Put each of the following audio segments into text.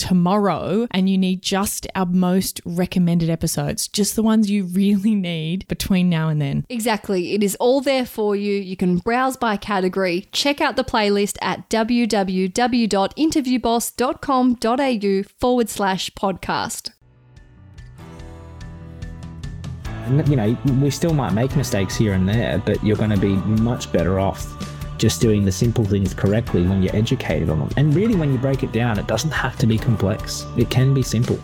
tomorrow and you need just our most recommended episodes, just the ones you really need between now and then. Exactly. It is all there for you. You can browse by category. Check out the playlist at www.interviewboss.com.au forward slash podcast. You know, we still might make mistakes here and there, but you're going to be much better off just doing the simple things correctly when you're educated on them. And really, when you break it down, it doesn't have to be complex, it can be simple.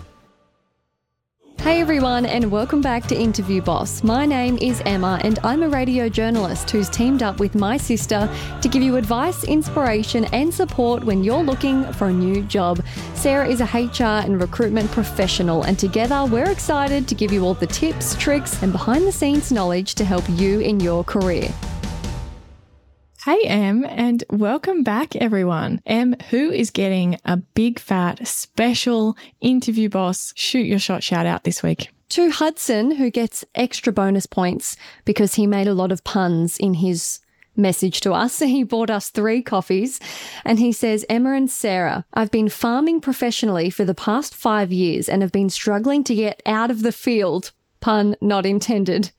Hey everyone, and welcome back to Interview Boss. My name is Emma, and I'm a radio journalist who's teamed up with my sister to give you advice, inspiration, and support when you're looking for a new job. Sarah is a HR and recruitment professional, and together we're excited to give you all the tips, tricks, and behind the scenes knowledge to help you in your career. Hey, Em, and welcome back, everyone. Em, who is getting a big fat special interview boss shoot your shot shout out this week? To Hudson, who gets extra bonus points because he made a lot of puns in his message to us. He bought us three coffees and he says, Emma and Sarah, I've been farming professionally for the past five years and have been struggling to get out of the field, pun not intended,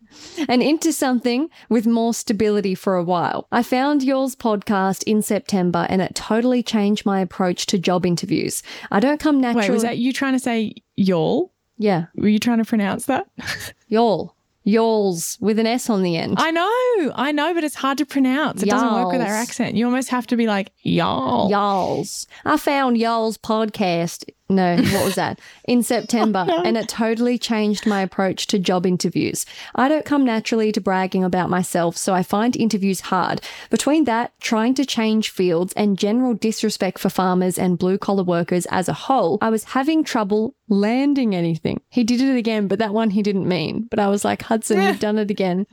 and into something with more stability for a while. I found yours podcast in September and it totally changed my approach to job interviews. I don't come natural. Wait, was that you trying to say y'all? Yeah, Were you trying to pronounce that? y'all. Y'alls with an S on the end. I know, I know, but it's hard to pronounce. It doesn't work with our accent. You almost have to be like, y'all. Y'all's. I found y'all's podcast. No, what was that? In September, and it totally changed my approach to job interviews. I don't come naturally to bragging about myself, so I find interviews hard. Between that, trying to change fields, and general disrespect for farmers and blue collar workers as a whole, I was having trouble landing anything. He did it again, but that one he didn't mean. But I was like, Hudson, you've done it again.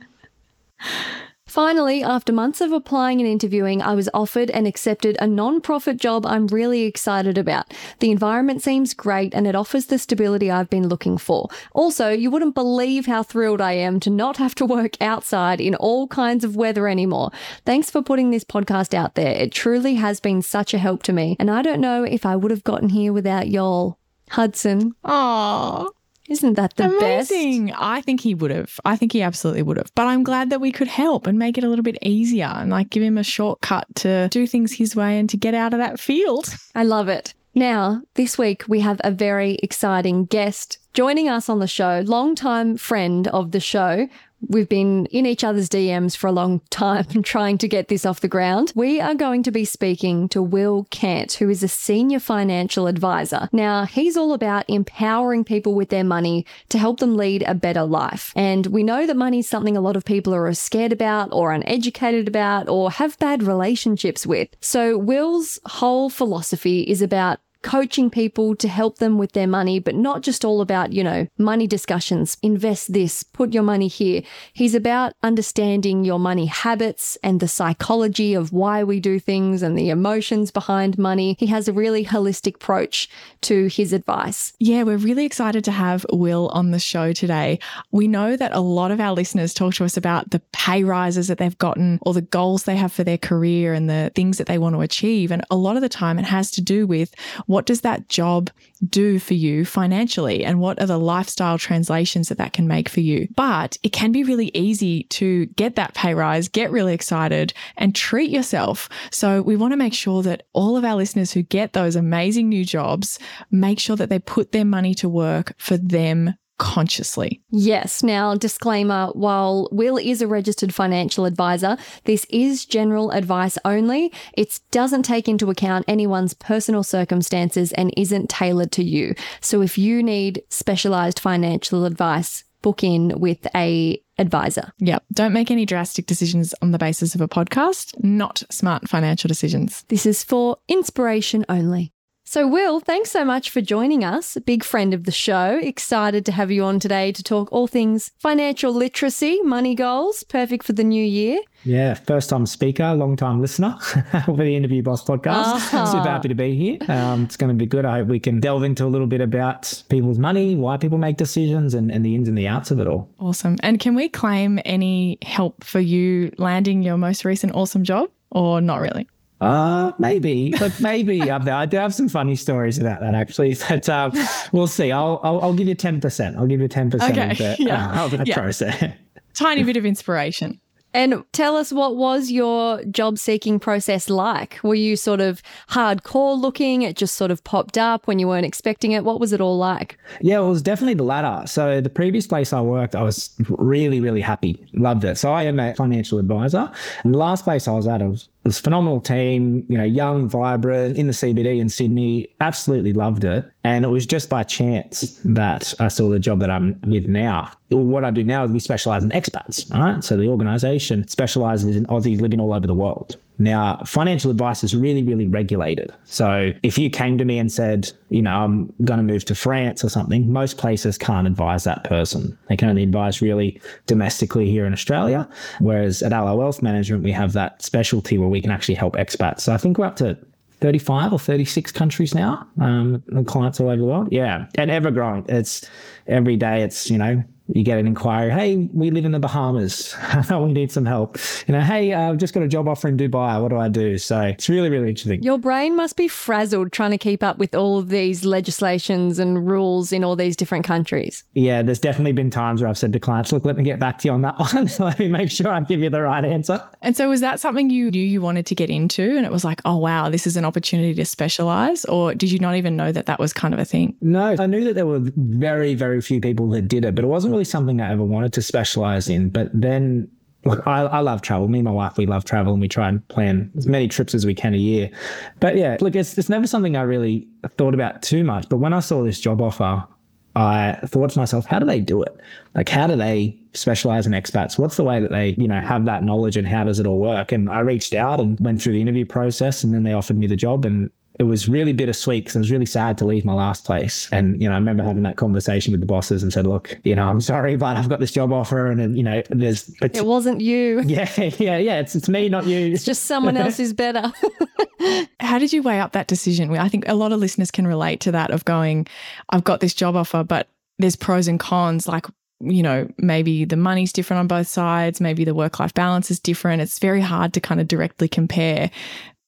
Finally, after months of applying and interviewing, I was offered and accepted a non profit job I'm really excited about. The environment seems great and it offers the stability I've been looking for. Also, you wouldn't believe how thrilled I am to not have to work outside in all kinds of weather anymore. Thanks for putting this podcast out there. It truly has been such a help to me, and I don't know if I would have gotten here without y'all. Hudson, Aw, isn't that the best? amazing. I think he would have. I think he absolutely would have. But I'm glad that we could help and make it a little bit easier and like give him a shortcut to do things his way and to get out of that field. I love it. Now, this week we have a very exciting guest joining us on the show, longtime friend of the show. We've been in each other's DMs for a long time trying to get this off the ground. We are going to be speaking to Will Cant, who is a senior financial advisor. Now, he's all about empowering people with their money to help them lead a better life. And we know that money is something a lot of people are scared about or uneducated about or have bad relationships with. So, Will's whole philosophy is about coaching people to help them with their money, but not just all about, you know, money discussions, invest this, put your money here. He's about understanding your money habits and the psychology of why we do things and the emotions behind money. He has a really holistic approach to his advice. Yeah, we're really excited to have Will on the show today. We know that a lot of our listeners talk to us about the pay rises that they've gotten or the goals they have for their career and the things that they want to achieve. And a lot of the time it has to do with what does that job do for you financially and what are the lifestyle translations that that can make for you. But it can be really easy to get that pay rise, get really excited and treat yourself. So we want to make sure that all of our listeners who get those amazing new jobs make sure that they put their money to work for them consciously. Yes. Now, disclaimer while Will is a registered financial advisor, this is general advice only. It doesn't take into account anyone's personal circumstances and isn't tailored to you. So if you need specialized financial advice, book in with a advisor. Yep. Don't make any drastic decisions on the basis of a podcast, not smart financial decisions. This is for inspiration only. So, Will, thanks so much for joining us. Big friend of the show. Excited to have you on today to talk all things financial literacy, money goals, perfect for the new year. Yeah, first time speaker, long time listener for the Interview Boss podcast. Uh-huh. Super happy to be here. Um, it's going to be good. I hope we can delve into a little bit about people's money, why people make decisions, and, and the ins and the outs of it all. Awesome. And can we claim any help for you landing your most recent awesome job or not really? Uh, maybe, but maybe up there. I do have some funny stories about that actually. But um, we'll see. I'll, I'll I'll give you ten percent. I'll give you ten percent Okay, of the, yeah, uh, of the yeah. process. Tiny bit of inspiration. And tell us what was your job seeking process like? Were you sort of hardcore looking? It just sort of popped up when you weren't expecting it. What was it all like? Yeah, it was definitely the latter. So the previous place I worked, I was really, really happy. Loved it. So I am a financial advisor. And the last place I was at, it was, was phenomenal team, you know, young, vibrant, in the CBD in Sydney. Absolutely loved it. And it was just by chance that I saw the job that I'm with now. What I do now is we specialize in expats, right? So the organization specializes in Aussies living all over the world. Now, financial advice is really, really regulated. So if you came to me and said, you know, I'm going to move to France or something, most places can't advise that person. They can only advise really domestically here in Australia. Whereas at Allo Wealth Management, we have that specialty where we can actually help expats. So I think we're up to 35 or 36 countries now, um, clients all over the world. Yeah. And ever growing. It's every day, it's, you know, you get an inquiry, hey, we live in the Bahamas. we need some help. You know, hey, uh, I've just got a job offer in Dubai. What do I do? So it's really, really interesting. Your brain must be frazzled trying to keep up with all of these legislations and rules in all these different countries. Yeah, there's definitely been times where I've said to clients, look, let me get back to you on that one. let me make sure I give you the right answer. And so, was that something you knew you wanted to get into? And it was like, oh, wow, this is an opportunity to specialize? Or did you not even know that that was kind of a thing? No, I knew that there were very, very few people that did it, but it wasn't really something I ever wanted to specialize in. But then, look, I, I love travel. Me and my wife, we love travel and we try and plan as many trips as we can a year. But yeah, look, it's, it's never something I really thought about too much. But when I saw this job offer, I thought to myself, how do they do it? Like, how do they specialize in expats? What's the way that they, you know, have that knowledge and how does it all work? And I reached out and went through the interview process and then they offered me the job and it was really bittersweet because I was really sad to leave my last place. And, you know, I remember having that conversation with the bosses and said, look, you know, I'm sorry, but I've got this job offer and, and you know, there's, it's, It wasn't you. yeah, yeah, yeah, it's, it's me, not you. It's just someone else is better. How did you weigh up that decision? I think a lot of listeners can relate to that of going, I've got this job offer, but there's pros and cons. Like, you know, maybe the money's different on both sides, maybe the work life balance is different. It's very hard to kind of directly compare.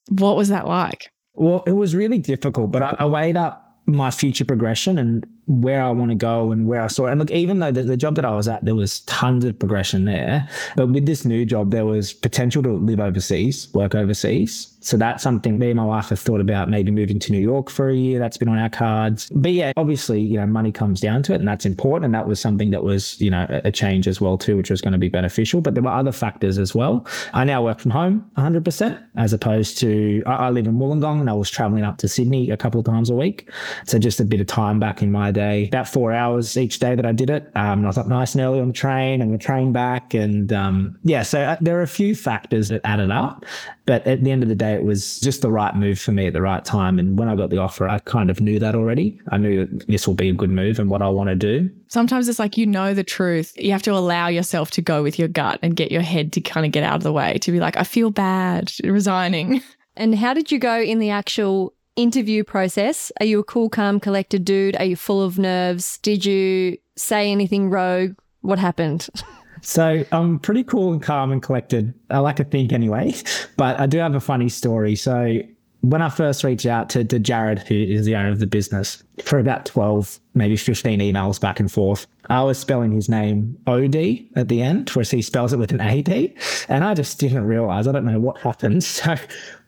What was that like? Well, it was really difficult, but I, I weighed up my future progression and where I want to go and where I saw it. And look, even though the, the job that I was at, there was tons of progression there. But with this new job, there was potential to live overseas, work overseas. So that's something me and my wife have thought about maybe moving to New York for a year. That's been on our cards. But yeah, obviously, you know, money comes down to it and that's important. And that was something that was, you know, a change as well too, which was going to be beneficial. But there were other factors as well. I now work from home 100% as opposed to, I, I live in Wollongong and I was traveling up to Sydney a couple of times a week. So just a bit of time back in my day, about four hours each day that I did it. Um, I was up nice and early on the train and the train back. And um, yeah, so uh, there are a few factors that added up. But at the end of the day, it was just the right move for me at the right time. And when I got the offer, I kind of knew that already. I knew that this will be a good move and what I want to do. Sometimes it's like you know the truth. You have to allow yourself to go with your gut and get your head to kind of get out of the way, to be like, I feel bad resigning. and how did you go in the actual interview process? Are you a cool, calm, collected dude? Are you full of nerves? Did you say anything rogue? What happened? So I'm pretty cool and calm and collected. I like to think anyway, but I do have a funny story. So when I first reached out to, to Jared, who is the owner of the business, for about 12, maybe 15 emails back and forth, I was spelling his name OD at the end, whereas he spells it with an AD. And I just didn't realize, I don't know what happened. So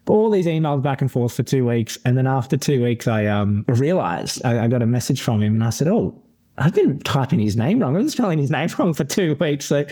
all these emails back and forth for two weeks. And then after two weeks, I um, realized I, I got a message from him and I said, Oh, I've been typing his name wrong. I was spelling his name wrong for two weeks. So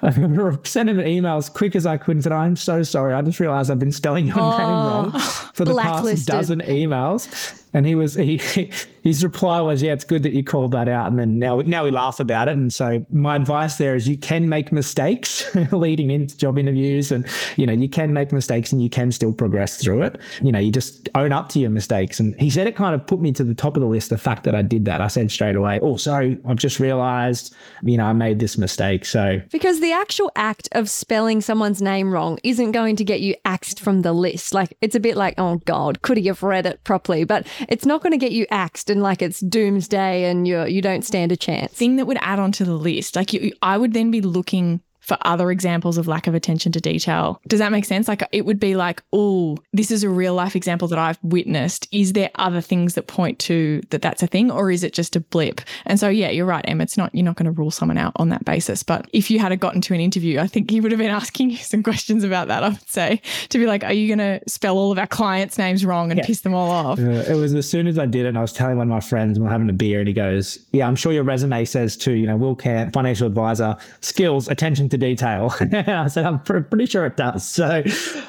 I sent him an email as quick as I could and said, I'm so sorry. I just realized I've been spelling your oh, name wrong for the past dozen emails. And he was he his reply was, "Yeah, it's good that you called that out." And then now now we laugh about it. And so my advice there is, you can make mistakes leading into job interviews, and you know you can make mistakes and you can still progress through it. You know, you just own up to your mistakes. And he said it kind of put me to the top of the list. The fact that I did that, I said straight away, "Oh, sorry, I've just realised, you know, I made this mistake." So because the actual act of spelling someone's name wrong isn't going to get you axed from the list. Like it's a bit like, oh God, could he have read it properly? But it's not going to get you axed and like it's doomsday and you're, you don't stand a chance. Thing that would add on to the list, like you, I would then be looking for other examples of lack of attention to detail. Does that make sense? Like it would be like, oh, this is a real life example that I've witnessed. Is there other things that point to that that's a thing or is it just a blip? And so, yeah, you're right, Em. It's not, you're not going to rule someone out on that basis. But if you had gotten to an interview, I think he would have been asking you some questions about that, I would say, to be like, are you going to spell all of our clients' names wrong and yeah. piss them all off? It was as soon as I did it, and I was telling one of my friends, we we're having a beer, and he goes, yeah, I'm sure your resume says too, you know, Will Cant, financial advisor, skills, attention to detail. I said, I'm pretty sure it does. So,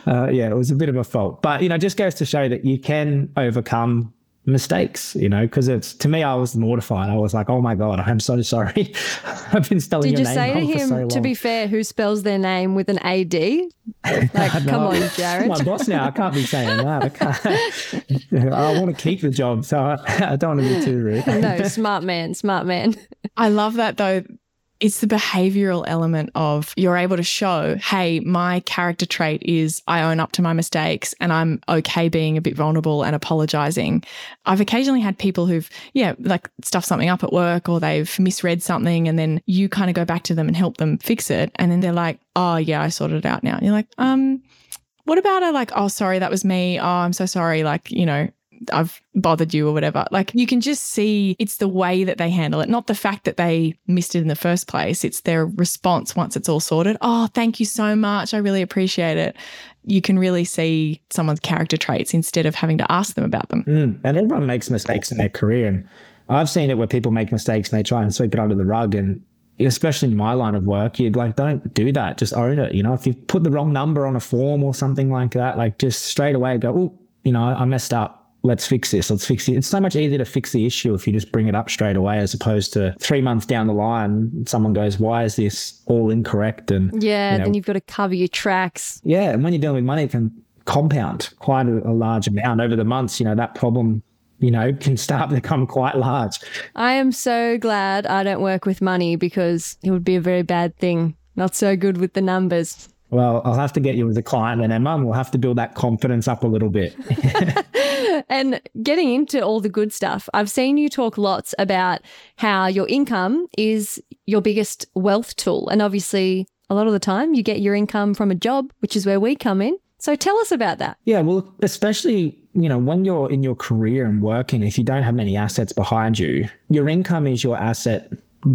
uh, yeah, it was a bit of a fault. But, you know, just goes to show that you can overcome mistakes, you know, because it's to me, I was mortified. I was like, oh my God, I'm so sorry. I've been spelling Did you say to him, so to be fair, who spells their name with an AD? Like, no, come on, Jared. my boss now. I can't be saying that. I can't. I want to keep the job, so I, I don't want to be too rude. no, smart man, smart man. I love that though it's the behavioral element of you're able to show, hey, my character trait is I own up to my mistakes and I'm okay being a bit vulnerable and apologizing. I've occasionally had people who've, yeah, like stuffed something up at work or they've misread something and then you kind of go back to them and help them fix it. And then they're like, oh, yeah, I sorted it out now. And you're like, um, what about a like, oh, sorry, that was me. Oh, I'm so sorry. Like, you know, I've bothered you or whatever. Like you can just see it's the way that they handle it, not the fact that they missed it in the first place. It's their response once it's all sorted. Oh, thank you so much. I really appreciate it. You can really see someone's character traits instead of having to ask them about them. Mm. And everyone makes mistakes in their career. And I've seen it where people make mistakes and they try and sweep it under the rug. And especially in my line of work, you'd like, don't do that. Just own it. You know, if you put the wrong number on a form or something like that, like just straight away go, oh, you know, I messed up let's fix this, let's fix it. It's so much easier to fix the issue if you just bring it up straight away as opposed to three months down the line, someone goes, why is this all incorrect? And yeah, you know, then you've got to cover your tracks. Yeah. And when you're dealing with money, it can compound quite a, a large amount over the months. You know, that problem you know, can start to become quite large. I am so glad I don't work with money because it would be a very bad thing. Not so good with the numbers. Well, I'll have to get you as a client and then, Emma, and we'll have to build that confidence up a little bit. and getting into all the good stuff, I've seen you talk lots about how your income is your biggest wealth tool. And obviously, a lot of the time, you get your income from a job, which is where we come in. So tell us about that. Yeah, well, especially, you know, when you're in your career and working, if you don't have many assets behind you, your income is your asset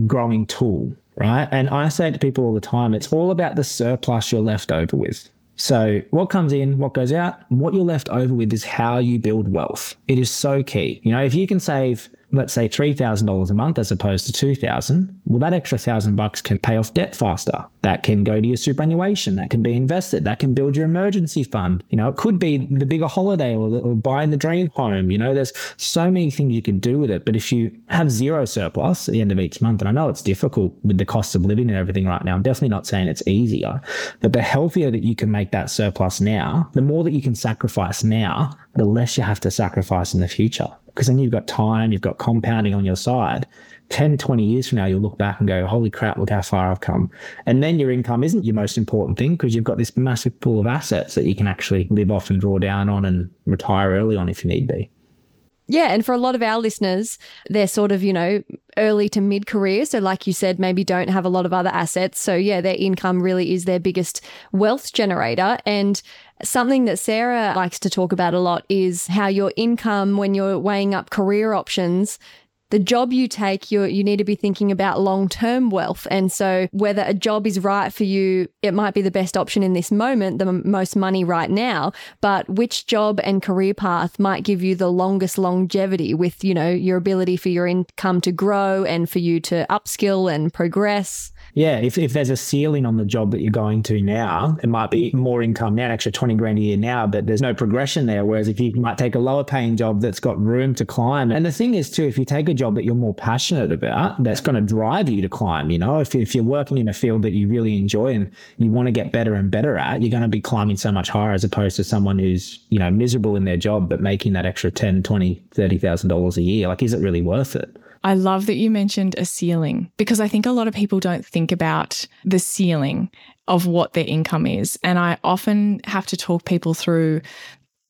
growing tool right? And I say to people all the time, it's all about the surplus you're left over with. So, what comes in, what goes out, what you're left over with is how you build wealth. It is so key. You know, if you can save let's say $3,000 a month as opposed to 2000 well, that extra thousand bucks can pay off debt faster. That can go to your superannuation. That can be invested. That can build your emergency fund. You know, it could be the bigger holiday or, or buying the dream home. You know, there's so many things you can do with it. But if you have zero surplus at the end of each month, and I know it's difficult with the cost of living and everything right now, I'm definitely not saying it's easier, but the healthier that you can make that surplus now, the more that you can sacrifice now, the less you have to sacrifice in the future because then you've got time, you've got compounding on your side. 10, 20 years from now, you'll look back and go, holy crap, look how far I've come. And then your income isn't your most important thing because you've got this massive pool of assets that you can actually live off and draw down on and retire early on if you need be. Yeah. And for a lot of our listeners, they're sort of, you know, early to mid career. So, like you said, maybe don't have a lot of other assets. So, yeah, their income really is their biggest wealth generator. And something that Sarah likes to talk about a lot is how your income, when you're weighing up career options, the job you take, you you need to be thinking about long term wealth. And so, whether a job is right for you, it might be the best option in this moment, the m- most money right now. But which job and career path might give you the longest longevity with you know your ability for your income to grow and for you to upskill and progress. Yeah, if, if there's a ceiling on the job that you're going to now, it might be mm-hmm. more income now, an extra 20 grand a year now, but there's no progression there. Whereas if you might take a lower paying job that's got room to climb. And the thing is, too, if you take a job that you're more passionate about, that's going to drive you to climb. You know, if, if you're working in a field that you really enjoy and you want to get better and better at, you're going to be climbing so much higher as opposed to someone who's, you know, miserable in their job, but making that extra 10, 20, $30,000 a year. Like, is it really worth it? I love that you mentioned a ceiling because I think a lot of people don't think about the ceiling of what their income is. And I often have to talk people through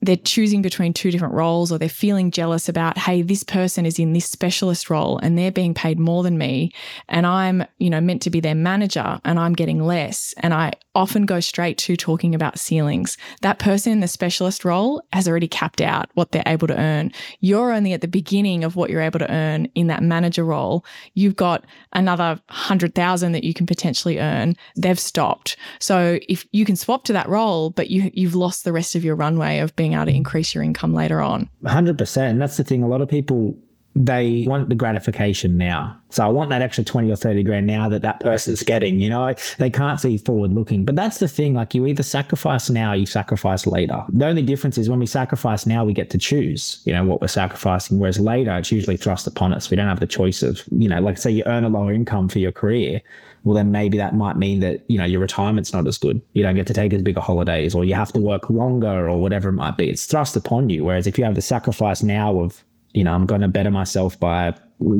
they're choosing between two different roles or they're feeling jealous about hey this person is in this specialist role and they're being paid more than me and i'm you know meant to be their manager and i'm getting less. And i often go straight to talking about ceilings. That person in the specialist role has already capped out what they're able to earn. You're only at the beginning of what you're able to earn in that manager role. You've got another 100,000 that you can potentially earn. They've stopped. So if you can swap to that role but you you've lost the rest of your runway of being able to increase your income later on. 100%. And that's the thing. A lot of people, they want the gratification now. So I want that extra 20 or 30 grand now that that person's getting, you know, they can't see forward looking. But that's the thing. Like you either sacrifice now, or you sacrifice later. The only difference is when we sacrifice now, we get to choose, you know, what we're sacrificing. Whereas later, it's usually thrust upon us. We don't have the choice of, you know, like say you earn a lower income for your career well, then maybe that might mean that, you know, your retirement's not as good. You don't get to take as big a holidays or you have to work longer or whatever it might be. It's thrust upon you. Whereas if you have the sacrifice now of, you know, I'm going to better myself by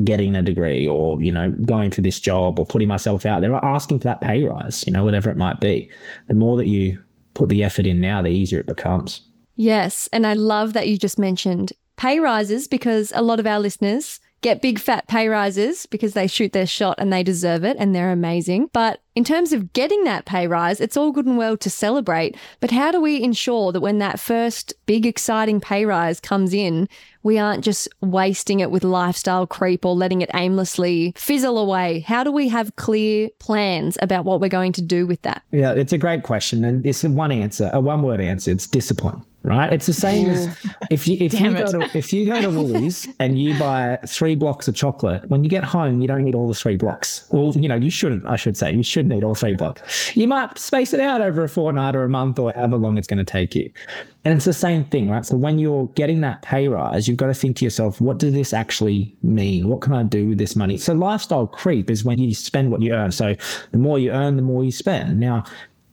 getting a degree or, you know, going for this job or putting myself out there, asking for that pay rise, you know, whatever it might be. The more that you put the effort in now, the easier it becomes. Yes. And I love that you just mentioned pay rises because a lot of our listeners get big fat pay rises because they shoot their shot and they deserve it and they're amazing. But in terms of getting that pay rise, it's all good and well to celebrate. But how do we ensure that when that first big, exciting pay rise comes in, we aren't just wasting it with lifestyle creep or letting it aimlessly fizzle away? How do we have clear plans about what we're going to do with that? Yeah, it's a great question. And it's one answer, a one word answer it's discipline right? It's the same as if you if you go to if you go to Woolies and you buy three blocks of chocolate, when you get home, you don't eat all the three blocks. Well, you know, you shouldn't. I should say you shouldn't eat all three blocks. You might space it out over a fortnight or a month or however long it's going to take you. And it's the same thing, right? So when you're getting that pay rise, you've got to think to yourself, what does this actually mean? What can I do with this money? So lifestyle creep is when you spend what you earn. So the more you earn, the more you spend. Now,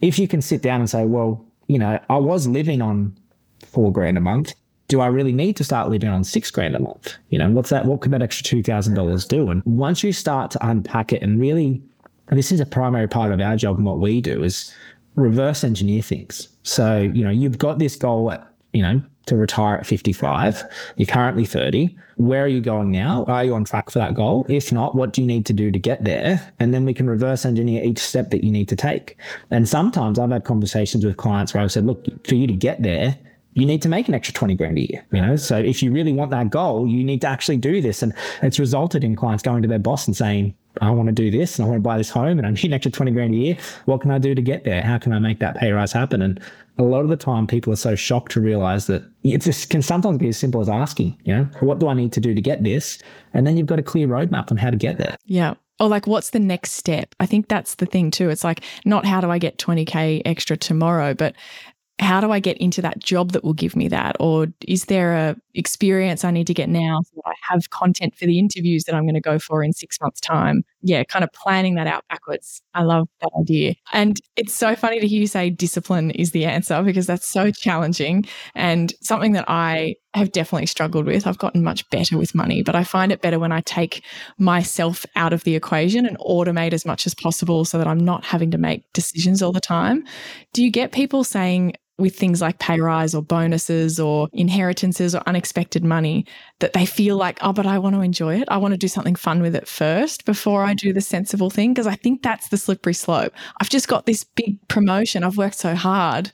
if you can sit down and say, well, you know, I was living on four grand a month. Do I really need to start living on six grand a month? You know, what's that? What could that extra two thousand dollars do? And once you start to unpack it and really, and this is a primary part of our job and what we do is reverse engineer things. So you know, you've got this goal at you know to retire at 55. You're currently 30. Where are you going now? Are you on track for that goal? If not, what do you need to do to get there? And then we can reverse engineer each step that you need to take. And sometimes I've had conversations with clients where I've said, look, for you to get there, you need to make an extra 20 grand a year, you know? So if you really want that goal, you need to actually do this. And it's resulted in clients going to their boss and saying, I want to do this and I want to buy this home and I need an extra 20 grand a year. What can I do to get there? How can I make that pay rise happen? And a lot of the time people are so shocked to realize that it just can sometimes be as simple as asking, you know, what do I need to do to get this? And then you've got a clear roadmap on how to get there. Yeah. Or like, what's the next step? I think that's the thing too. It's like, not how do I get 20K extra tomorrow, but how do I get into that job that will give me that? Or is there a experience I need to get now so I have content for the interviews that I'm going to go for in six months' time? Yeah, kind of planning that out backwards. I love that idea. And it's so funny to hear you say discipline is the answer because that's so challenging and something that I have definitely struggled with. I've gotten much better with money, but I find it better when I take myself out of the equation and automate as much as possible so that I'm not having to make decisions all the time. Do you get people saying, with things like pay rise or bonuses or inheritances or unexpected money that they feel like, oh, but I want to enjoy it. I want to do something fun with it first before I do the sensible thing. Because I think that's the slippery slope. I've just got this big promotion. I've worked so hard.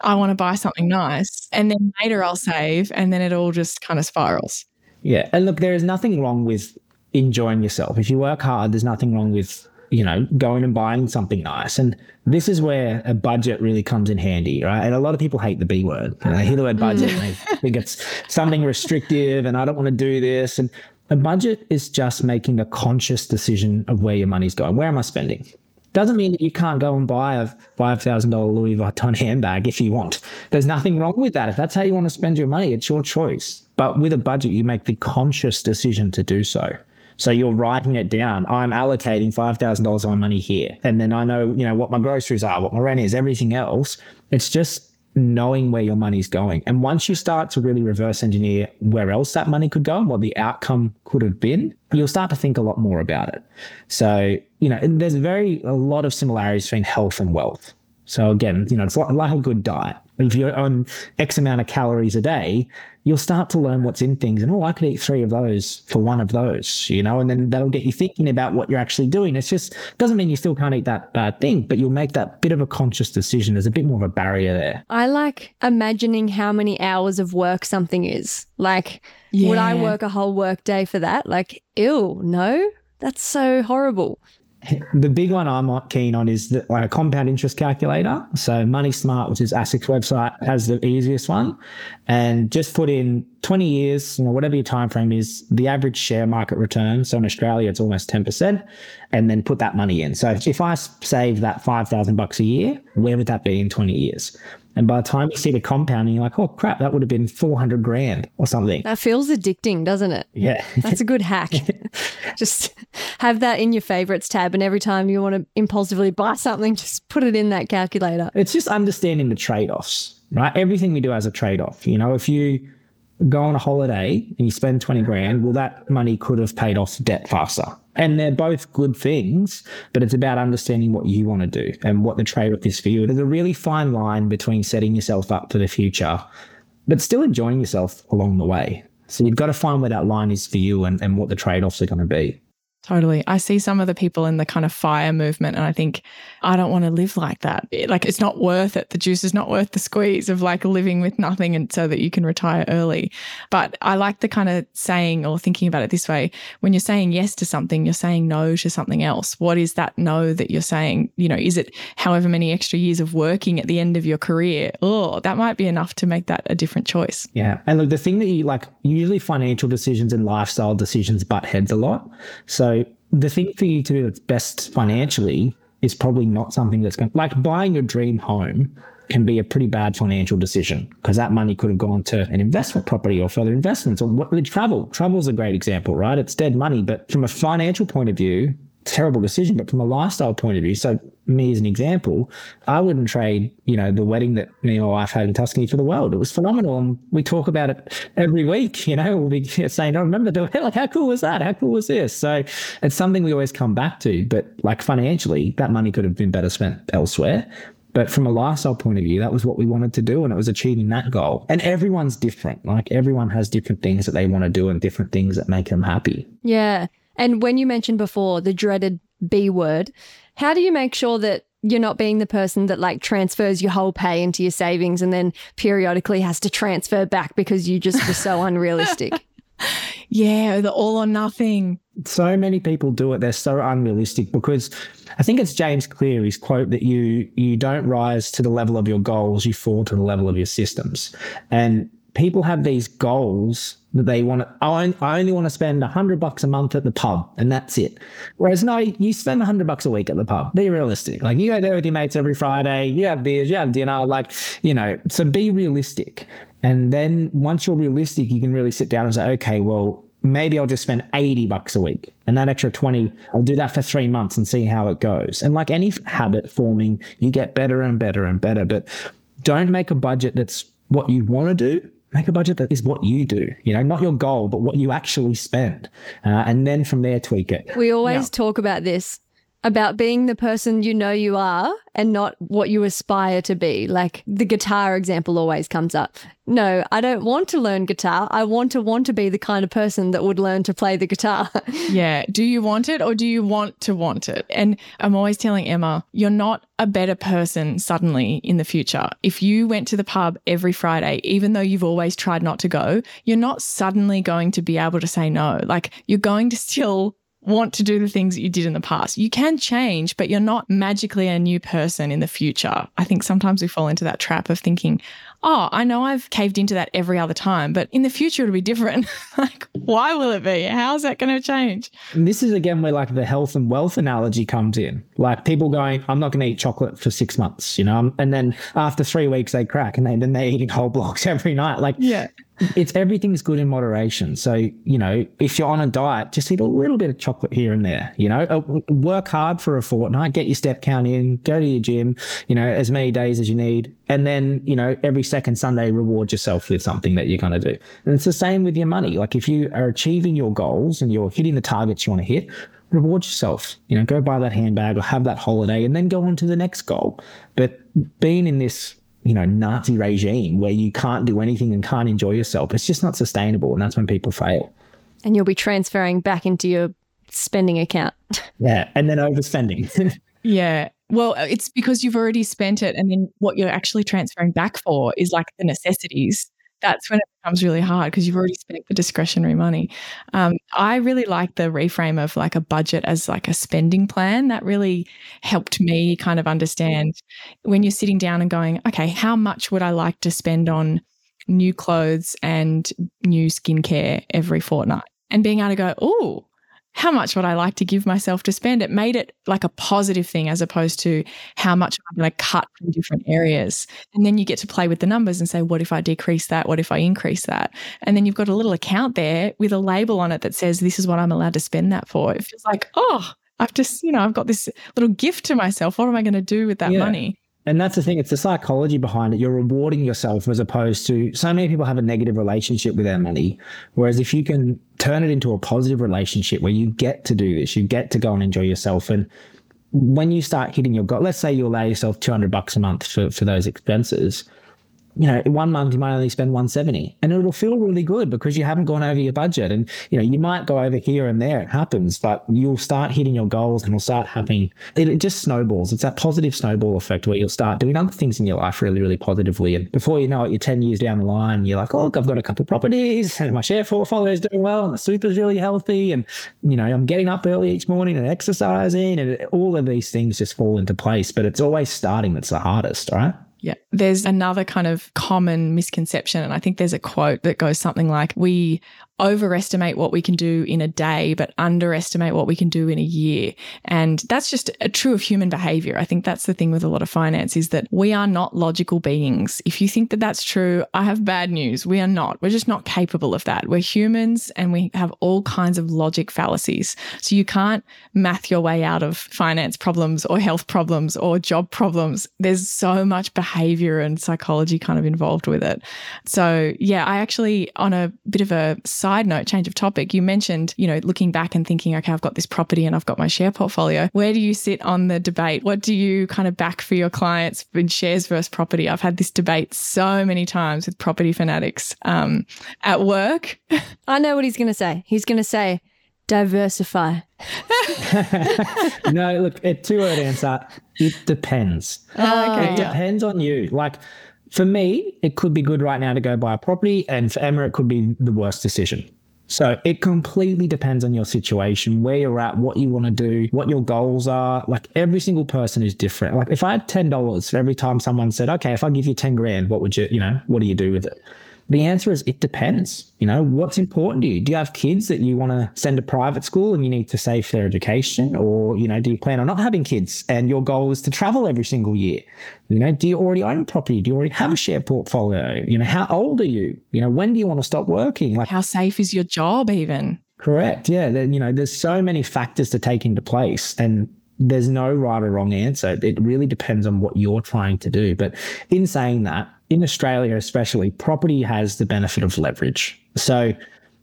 I want to buy something nice. And then later I'll save. And then it all just kind of spirals. Yeah. And look, there is nothing wrong with enjoying yourself. If you work hard, there's nothing wrong with you know, going and buying something nice. And this is where a budget really comes in handy, right? And a lot of people hate the B word. You know, they hear the word budget and they mm. think it's something restrictive and I don't want to do this. And a budget is just making a conscious decision of where your money's going. Where am I spending? Doesn't mean that you can't go and buy a $5,000 Louis Vuitton handbag if you want. There's nothing wrong with that. If that's how you want to spend your money, it's your choice. But with a budget, you make the conscious decision to do so. So you're writing it down. I'm allocating $5,000 of my money here. And then I know, you know, what my groceries are, what my rent is, everything else. It's just knowing where your money's going. And once you start to really reverse engineer where else that money could go and what the outcome could have been, you'll start to think a lot more about it. So, you know, there's very, a lot of similarities between health and wealth. So again, you know, it's like, like a good diet. If you're on X amount of calories a day, you'll start to learn what's in things. And oh, I could eat three of those for one of those, you know, and then that'll get you thinking about what you're actually doing. It's just doesn't mean you still can't eat that bad thing, but you'll make that bit of a conscious decision. There's a bit more of a barrier there. I like imagining how many hours of work something is. Like, yeah. would I work a whole work day for that? Like, ew, no, that's so horrible the big one I'm keen on is the, like a compound interest calculator. So Money Smart, which is ASIC's website, has the easiest one, and just put in 20 years, you know, whatever your time frame is, the average share market return. So in Australia, it's almost 10%, and then put that money in. So if I save that 5,000 bucks a year, where would that be in 20 years? And by the time you see the compounding, you're like, oh crap, that would have been 400 grand or something. That feels addicting, doesn't it? Yeah. That's a good hack. just have that in your favorites tab. And every time you want to impulsively buy something, just put it in that calculator. It's just understanding the trade offs, right? Everything we do has a trade off. You know, if you go on a holiday and you spend 20 grand, well, that money could have paid off debt faster. And they're both good things, but it's about understanding what you want to do and what the trade off is for you. There's a really fine line between setting yourself up for the future, but still enjoying yourself along the way. So you've got to find where that line is for you and, and what the trade offs are going to be. Totally. I see some of the people in the kind of fire movement, and I think, I don't want to live like that. Like, it's not worth it. The juice is not worth the squeeze of like living with nothing and so that you can retire early. But I like the kind of saying or thinking about it this way when you're saying yes to something, you're saying no to something else. What is that no that you're saying? You know, is it however many extra years of working at the end of your career? Oh, that might be enough to make that a different choice. Yeah. And look, the thing that you like, usually financial decisions and lifestyle decisions butt heads a lot. So, the thing for you to do that's best financially is probably not something that's going like buying your dream home can be a pretty bad financial decision because that money could have gone to an investment property or further investments or what travel. Travel is a great example, right? It's dead money, but from a financial point of view, terrible decision, but from a lifestyle point of view, so me as an example, I wouldn't trade, you know, the wedding that me and my wife had in Tuscany for the world. It was phenomenal. And we talk about it every week, you know, we'll be saying, I remember doing it. Like, how cool was that? How cool was this? So it's something we always come back to. But like financially, that money could have been better spent elsewhere. But from a lifestyle point of view, that was what we wanted to do. And it was achieving that goal. And everyone's different. Like everyone has different things that they want to do and different things that make them happy. Yeah. And when you mentioned before the dreaded B word, how do you make sure that you're not being the person that like transfers your whole pay into your savings and then periodically has to transfer back because you just were so unrealistic? Yeah, the all or nothing. So many people do it. They're so unrealistic because I think it's James Clear's quote that you you don't rise to the level of your goals, you fall to the level of your systems. And people have these goals that they want to, oh, I, only want to spend a hundred bucks a month at the pub and that's it. Whereas no, you spend a hundred bucks a week at the pub. Be realistic. Like you go there with your mates every Friday, you have beers, you have dinner, like, you know, so be realistic. And then once you're realistic, you can really sit down and say, okay, well, maybe I'll just spend 80 bucks a week and that extra 20, I'll do that for three months and see how it goes. And like any habit forming, you get better and better and better, but don't make a budget that's what you want to do make a budget that is what you do, you know, not your goal, but what you actually spend. Uh, and then from there, tweak it. We always talk about this about being the person you know you are and not what you aspire to be. Like the guitar example always comes up. No, I don't want to learn guitar. I want to want to be the kind of person that would learn to play the guitar. yeah. Do you want it or do you want to want it? And I'm always telling Emma, you're not a better person suddenly in the future. If you went to the pub every Friday, even though you've always tried not to go, you're not suddenly going to be able to say no. Like you're going to still want to do the things that you did in the past. You can change, but you're not magically a new person in the future. I think sometimes we fall into that trap of thinking, oh, I know I've caved into that every other time, but in the future it'll be different. like, why will it be? How's that going to change? And this is again where like the health and wealth analogy comes in. Like people going, I'm not going to eat chocolate for six months, you know, and then after three weeks they crack and then, then they're eating whole blocks every night. Like, yeah it's everything's good in moderation. So, you know, if you're on a diet, just eat a little bit of chocolate here and there, you know, uh, work hard for a fortnight, get your step count in, go to your gym, you know, as many days as you need. And then, you know, every second Sunday, reward yourself with something that you're going to do. And it's the same with your money. Like if you are achieving your goals and you're hitting the targets you want to hit, reward yourself. You know, go buy that handbag or have that holiday and then go on to the next goal. But being in this you know, Nazi regime where you can't do anything and can't enjoy yourself. It's just not sustainable. And that's when people fail. And you'll be transferring back into your spending account. Yeah. And then overspending. yeah. Well, it's because you've already spent it. And then what you're actually transferring back for is like the necessities that's when it becomes really hard because you've already spent the discretionary money. Um, I really like the reframe of like a budget as like a spending plan. That really helped me kind of understand when you're sitting down and going, okay, how much would I like to spend on new clothes and new skincare every fortnight? And being able to go, oh, how much would I like to give myself to spend? It made it like a positive thing as opposed to how much I'm going to cut from different areas. And then you get to play with the numbers and say, what if I decrease that? What if I increase that? And then you've got a little account there with a label on it that says, this is what I'm allowed to spend that for. It feels like, oh, I've just, you know, I've got this little gift to myself. What am I going to do with that yeah. money? And that's the thing, it's the psychology behind it. You're rewarding yourself as opposed to so many people have a negative relationship with their money. Whereas if you can turn it into a positive relationship where you get to do this, you get to go and enjoy yourself. And when you start hitting your goal, let's say you allow yourself 200 bucks a month for, for those expenses you know, in one month you might only spend 170 and it'll feel really good because you haven't gone over your budget. And, you know, you might go over here and there. It happens, but you'll start hitting your goals and you'll start having, it, it just snowballs. It's that positive snowball effect where you'll start doing other things in your life really, really positively. And before you know it, you're 10 years down the line, you're like, oh, look, I've got a couple of properties and my share portfolio is doing well and the super's really healthy. And, you know, I'm getting up early each morning and exercising and all of these things just fall into place. But it's always starting that's the hardest, right? Yeah. There's another kind of common misconception. And I think there's a quote that goes something like, We overestimate what we can do in a day, but underestimate what we can do in a year. And that's just a true of human behavior. I think that's the thing with a lot of finance is that we are not logical beings. If you think that that's true, I have bad news. We are not. We're just not capable of that. We're humans and we have all kinds of logic fallacies. So you can't math your way out of finance problems or health problems or job problems. There's so much behavior and psychology kind of involved with it. So yeah, I actually, on a bit of a side note, change of topic, you mentioned, you know, looking back and thinking, okay, I've got this property and I've got my share portfolio. Where do you sit on the debate? What do you kind of back for your clients in shares versus property? I've had this debate so many times with property fanatics um, at work. I know what he's going to say. He's going to say, diversify. no, look, a two word answer. It depends. Oh, okay, it yeah. depends on you. Like, for me, it could be good right now to go buy a property, and for Emma, it could be the worst decision. So it completely depends on your situation, where you're at, what you want to do, what your goals are. Like every single person is different. Like if I had ten dollars every time someone said, "Okay, if I give you ten grand, what would you, you know, what do you do with it?" The answer is it depends. You know, what's important to you? Do you have kids that you want to send to private school and you need to save for their education? Or, you know, do you plan on not having kids and your goal is to travel every single year? You know, do you already own property? Do you already have a share portfolio? You know, how old are you? You know, when do you want to stop working? Like how safe is your job even? Correct. Yeah. Then, you know, there's so many factors to take into place and there's no right or wrong answer. It really depends on what you're trying to do. But in saying that, in Australia, especially, property has the benefit of leverage. So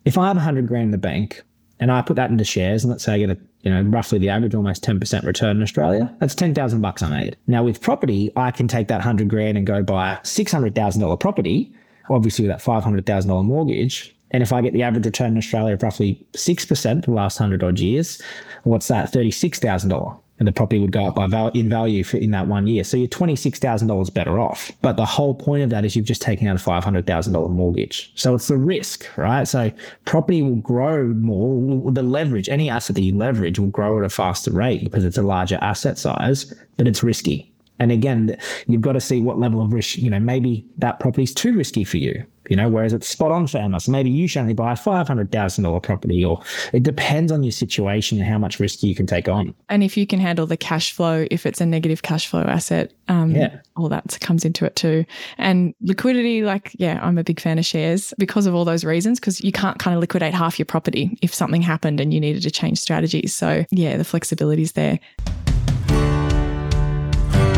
if I have 100 grand in the bank and I put that into shares, and let's say I get a you know, roughly the average, almost 10% return in Australia. That's 10,000 bucks I made. Now with property, I can take that 100 grand and go buy a $600,000 property, obviously with that $500,000 mortgage. And if I get the average return in Australia of roughly 6% for the last 100 odd years, what's that? $36,000 and the property would go up by val- in value for in that one year. So you're twenty six thousand dollars better off. But the whole point of that is you've just taken out a five hundred thousand dollar mortgage. So it's the risk, right? So property will grow more. The leverage, any asset that you leverage, will grow at a faster rate because it's a larger asset size, but it's risky. And again, you've got to see what level of risk, you know, maybe that property is too risky for you, you know, whereas it's spot on for Emma. So maybe you should only buy a $500,000 property, or it depends on your situation and how much risk you can take on. And if you can handle the cash flow, if it's a negative cash flow asset, um, Yeah. all that comes into it too. And liquidity, like, yeah, I'm a big fan of shares because of all those reasons, because you can't kind of liquidate half your property if something happened and you needed to change strategies. So, yeah, the flexibility is there.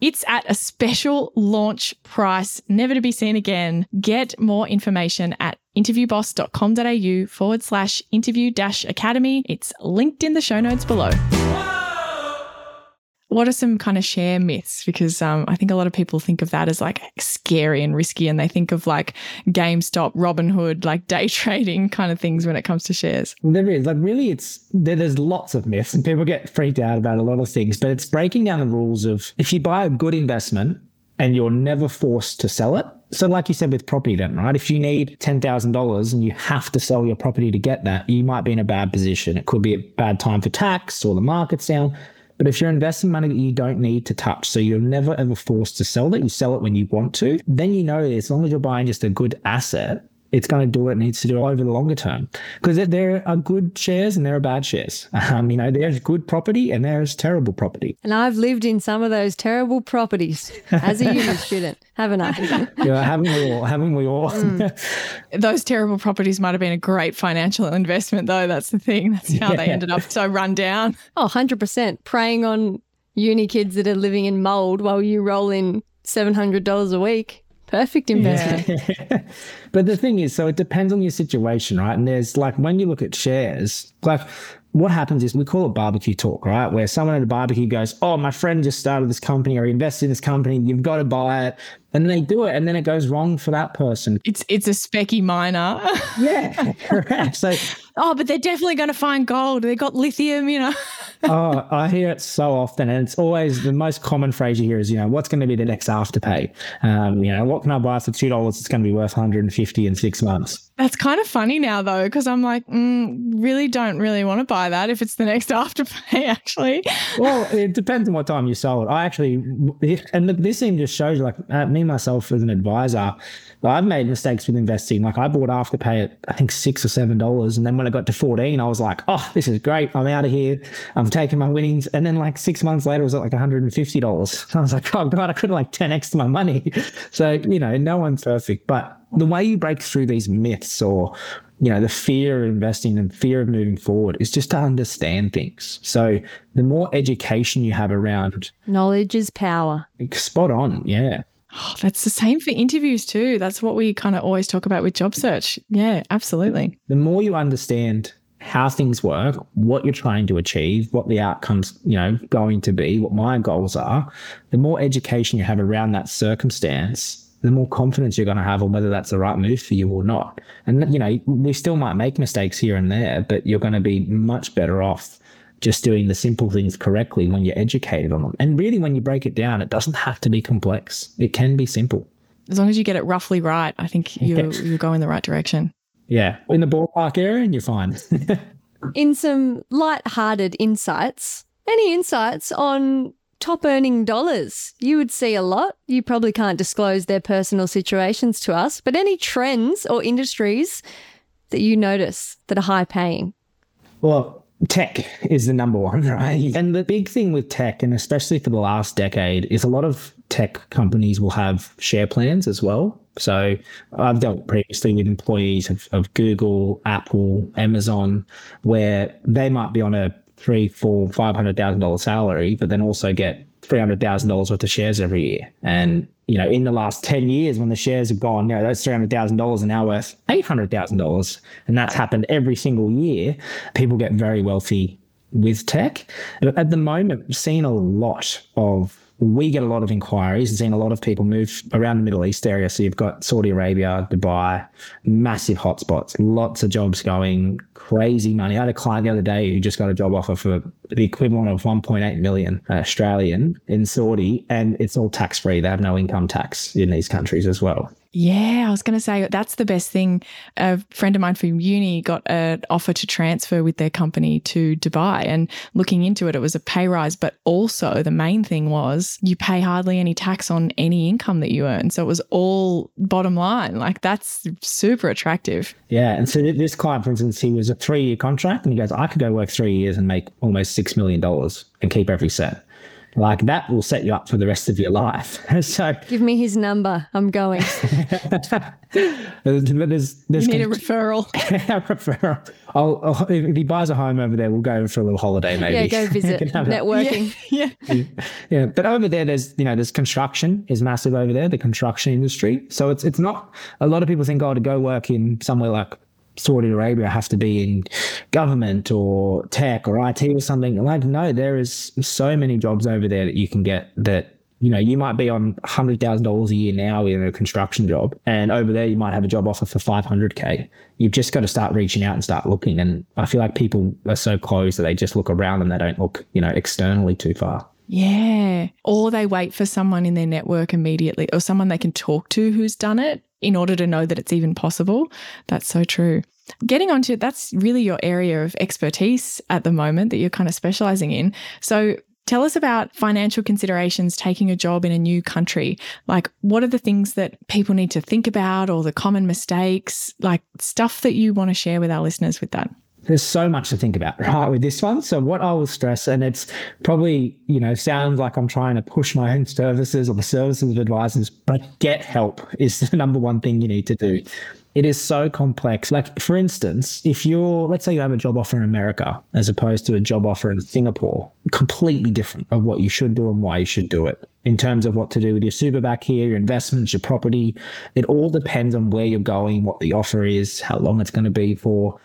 It's at a special launch price, never to be seen again. Get more information at interviewboss.com.au forward slash interview dash academy. It's linked in the show notes below. What are some kind of share myths? Because um, I think a lot of people think of that as like scary and risky, and they think of like GameStop, Robinhood, like day trading kind of things when it comes to shares. There is like really, it's there, there's lots of myths, and people get freaked out about a lot of things. But it's breaking down the rules of if you buy a good investment and you're never forced to sell it. So, like you said with property, then right, if you need ten thousand dollars and you have to sell your property to get that, you might be in a bad position. It could be a bad time for tax or the market's down. But if you're investing money that you don't need to touch, so you're never ever forced to sell it, you sell it when you want to, then you know as long as you're buying just a good asset, it's going to do what it needs to do over the longer term. Because there- there are good shares and there are bad shares. Um, you know, there's good property and there's terrible property. And I've lived in some of those terrible properties as a uni student, haven't I? You know, haven't we all? Haven't we all? Those terrible properties might have been a great financial investment, though. That's the thing. That's how they ended up so run down. Oh, 100%. Preying on uni kids that are living in mold while you roll in $700 a week. Perfect investment. but the thing is, so it depends on your situation, right? And there's like when you look at shares, like what happens is we call it barbecue talk, right? Where someone at a barbecue goes, Oh, my friend just started this company or invested in this company, you've got to buy it. And they do it, and then it goes wrong for that person. It's it's a specky miner. Yeah, correct. So oh, but they're definitely going to find gold. They got lithium, you know. oh, I hear it so often, and it's always the most common phrase you hear is, you know, what's going to be the next afterpay? Um, you know, what can I buy for two dollars? It's going to be worth 150 in six months. That's kind of funny now, though, because I'm like, mm, really don't really want to buy that if it's the next afterpay, actually. Well, it depends on what time you sold. I actually, and this thing just shows you, like uh, me myself as an advisor, I've made mistakes with investing. Like I bought Afterpay at I think six or seven dollars, and then when I got to fourteen, I was like, "Oh, this is great! I'm out of here. I'm taking my winnings." And then like six months later, it was at like one hundred and fifty dollars. I was like, "Oh God, I could have like ten x my money." So you know, no one's perfect, but the way you break through these myths or you know the fear of investing and fear of moving forward is just to understand things so the more education you have around Knowledge is power. spot on yeah Oh, that's the same for interviews, too. That's what we kind of always talk about with job search. Yeah, absolutely. the more you understand how things work what you're trying to achieve what the outcomes you know going to be what my goals are the more education you have around that circumstance the more confidence you're going to have on whether that's the right move for you or not and you know we still might make mistakes here and there but you're going to be much better off just doing the simple things correctly when you're educated on them and really when you break it down it doesn't have to be complex it can be simple As long as you get it roughly right, I think you Yes. you go in the right direction. yeah in the ballpark area and you're fine In some light-hearted insights, any insights on top earning dollars? You would see a lot. You probably can't disclose their personal situations to us, but any trends or industries that you notice that are high paying? Well, tech is the number one, right? And the big thing with tech, and especially for the last decade, is a lot of tech companies will have share plans as well. So I've dealt previously with employees of, of Google, Apple, Amazon, where they might be on a three, four, five hundred thousand dollar salary, but then also get three hundred thousand dollars worth of shares every year. And you know, in the last ten years, when the shares have gone, you know, those three hundred thousand dollars are now worth eight hundred thousand dollars, and that's happened every single year. People get very wealthy with tech. But at the moment, we've seen a lot of we get a lot of inquiries and seen a lot of people move around the Middle East area. So you've got Saudi Arabia, Dubai, massive hotspots, lots of jobs going, crazy money. I had a client the other day who just got a job offer for the equivalent of 1.8 million Australian in Saudi, and it's all tax free. They have no income tax in these countries as well. Yeah, I was going to say that's the best thing. A friend of mine from uni got an offer to transfer with their company to Dubai, and looking into it, it was a pay rise. But also, the main thing was you pay hardly any tax on any income that you earn. So it was all bottom line. Like that's super attractive. Yeah. And so this client, for instance, he was a three year contract, and he goes, I could go work three years and make almost $6 million and keep every cent like that will set you up for the rest of your life. so give me his number. I'm going. there's, there's you need a referral. a referral. I'll, I'll, if he buys a home over there, we'll go for a little holiday maybe. Yeah, go visit networking. Yeah, yeah. yeah. But over there, there's you know there's construction is massive over there, the construction industry. So it's it's not a lot of people think oh to go work in somewhere like Saudi Arabia have to be in government or tech or IT or something. Like, no, there is so many jobs over there that you can get that, you know, you might be on $100,000 a year now in a construction job. And over there, you might have a job offer for 500K. You've just got to start reaching out and start looking. And I feel like people are so close that they just look around and they don't look, you know, externally too far. Yeah. Or they wait for someone in their network immediately or someone they can talk to who's done it in order to know that it's even possible. That's so true. Getting onto it, that's really your area of expertise at the moment that you're kind of specializing in. So Tell us about financial considerations taking a job in a new country. Like, what are the things that people need to think about or the common mistakes, like stuff that you want to share with our listeners with that? There's so much to think about, right, with this one. So, what I will stress, and it's probably, you know, sounds like I'm trying to push my own services or the services of advisors, but get help is the number one thing you need to do it is so complex. Like, for instance, if you're, let's say you have a job offer in America as opposed to a job offer in Singapore, completely different of what you should do and why you should do it in terms of what to do with your super back here, your investments, your property. It all depends on where you're going, what the offer is, how long it's going to be for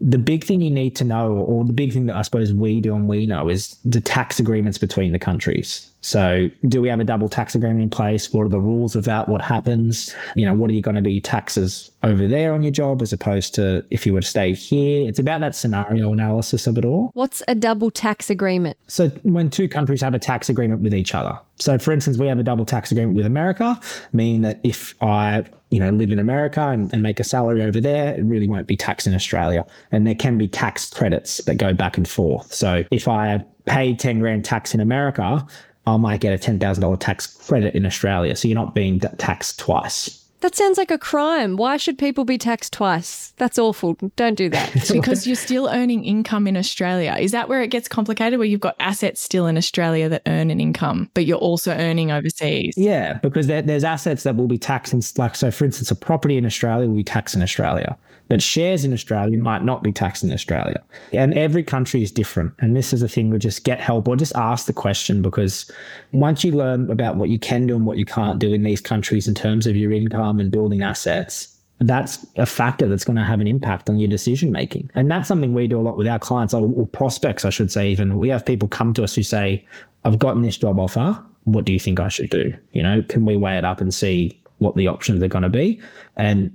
the big thing you need to know, or the big thing that I suppose we do and we know, is the tax agreements between the countries. So, do we have a double tax agreement in place? What are the rules of that? What happens? You know, what are you going to be taxes over there on your job as opposed to if you were to stay here? It's about that scenario analysis of it all. What's a double tax agreement? So, when two countries have a tax agreement with each other. So, for instance, we have a double tax agreement with America, meaning that if I you know, live in America and, and, make a salary over there, it really won't be taxed in Australia. And there can be tax credits that go back and forth. So if I pay 10 grand tax in America, I might get a $10,000 tax credit in Australia. So you're not being taxed twice. That sounds like a crime. Why should people be taxed twice? That's awful. Don't do that. because you're still earning income in Australia. Is that where it gets complicated, where you've got assets still in Australia that earn an income, but you're also earning overseas? Yeah, because there, there's assets that will be taxed in, like, so for instance, a property in Australia will be taxed in Australia but shares in Australia might not be taxed in Australia. And every country is different. And this is a thing we just get help or just ask the question because once you learn about what you can do and what you can't do in these countries in terms of your income and building assets, that's a factor that's going to have an impact on your decision making. And that's something we do a lot with our clients or prospects, I should say, even. We have people come to us who say, I've gotten this job offer. What do you think I should do? You know, can we weigh it up and see what the options are going to be? And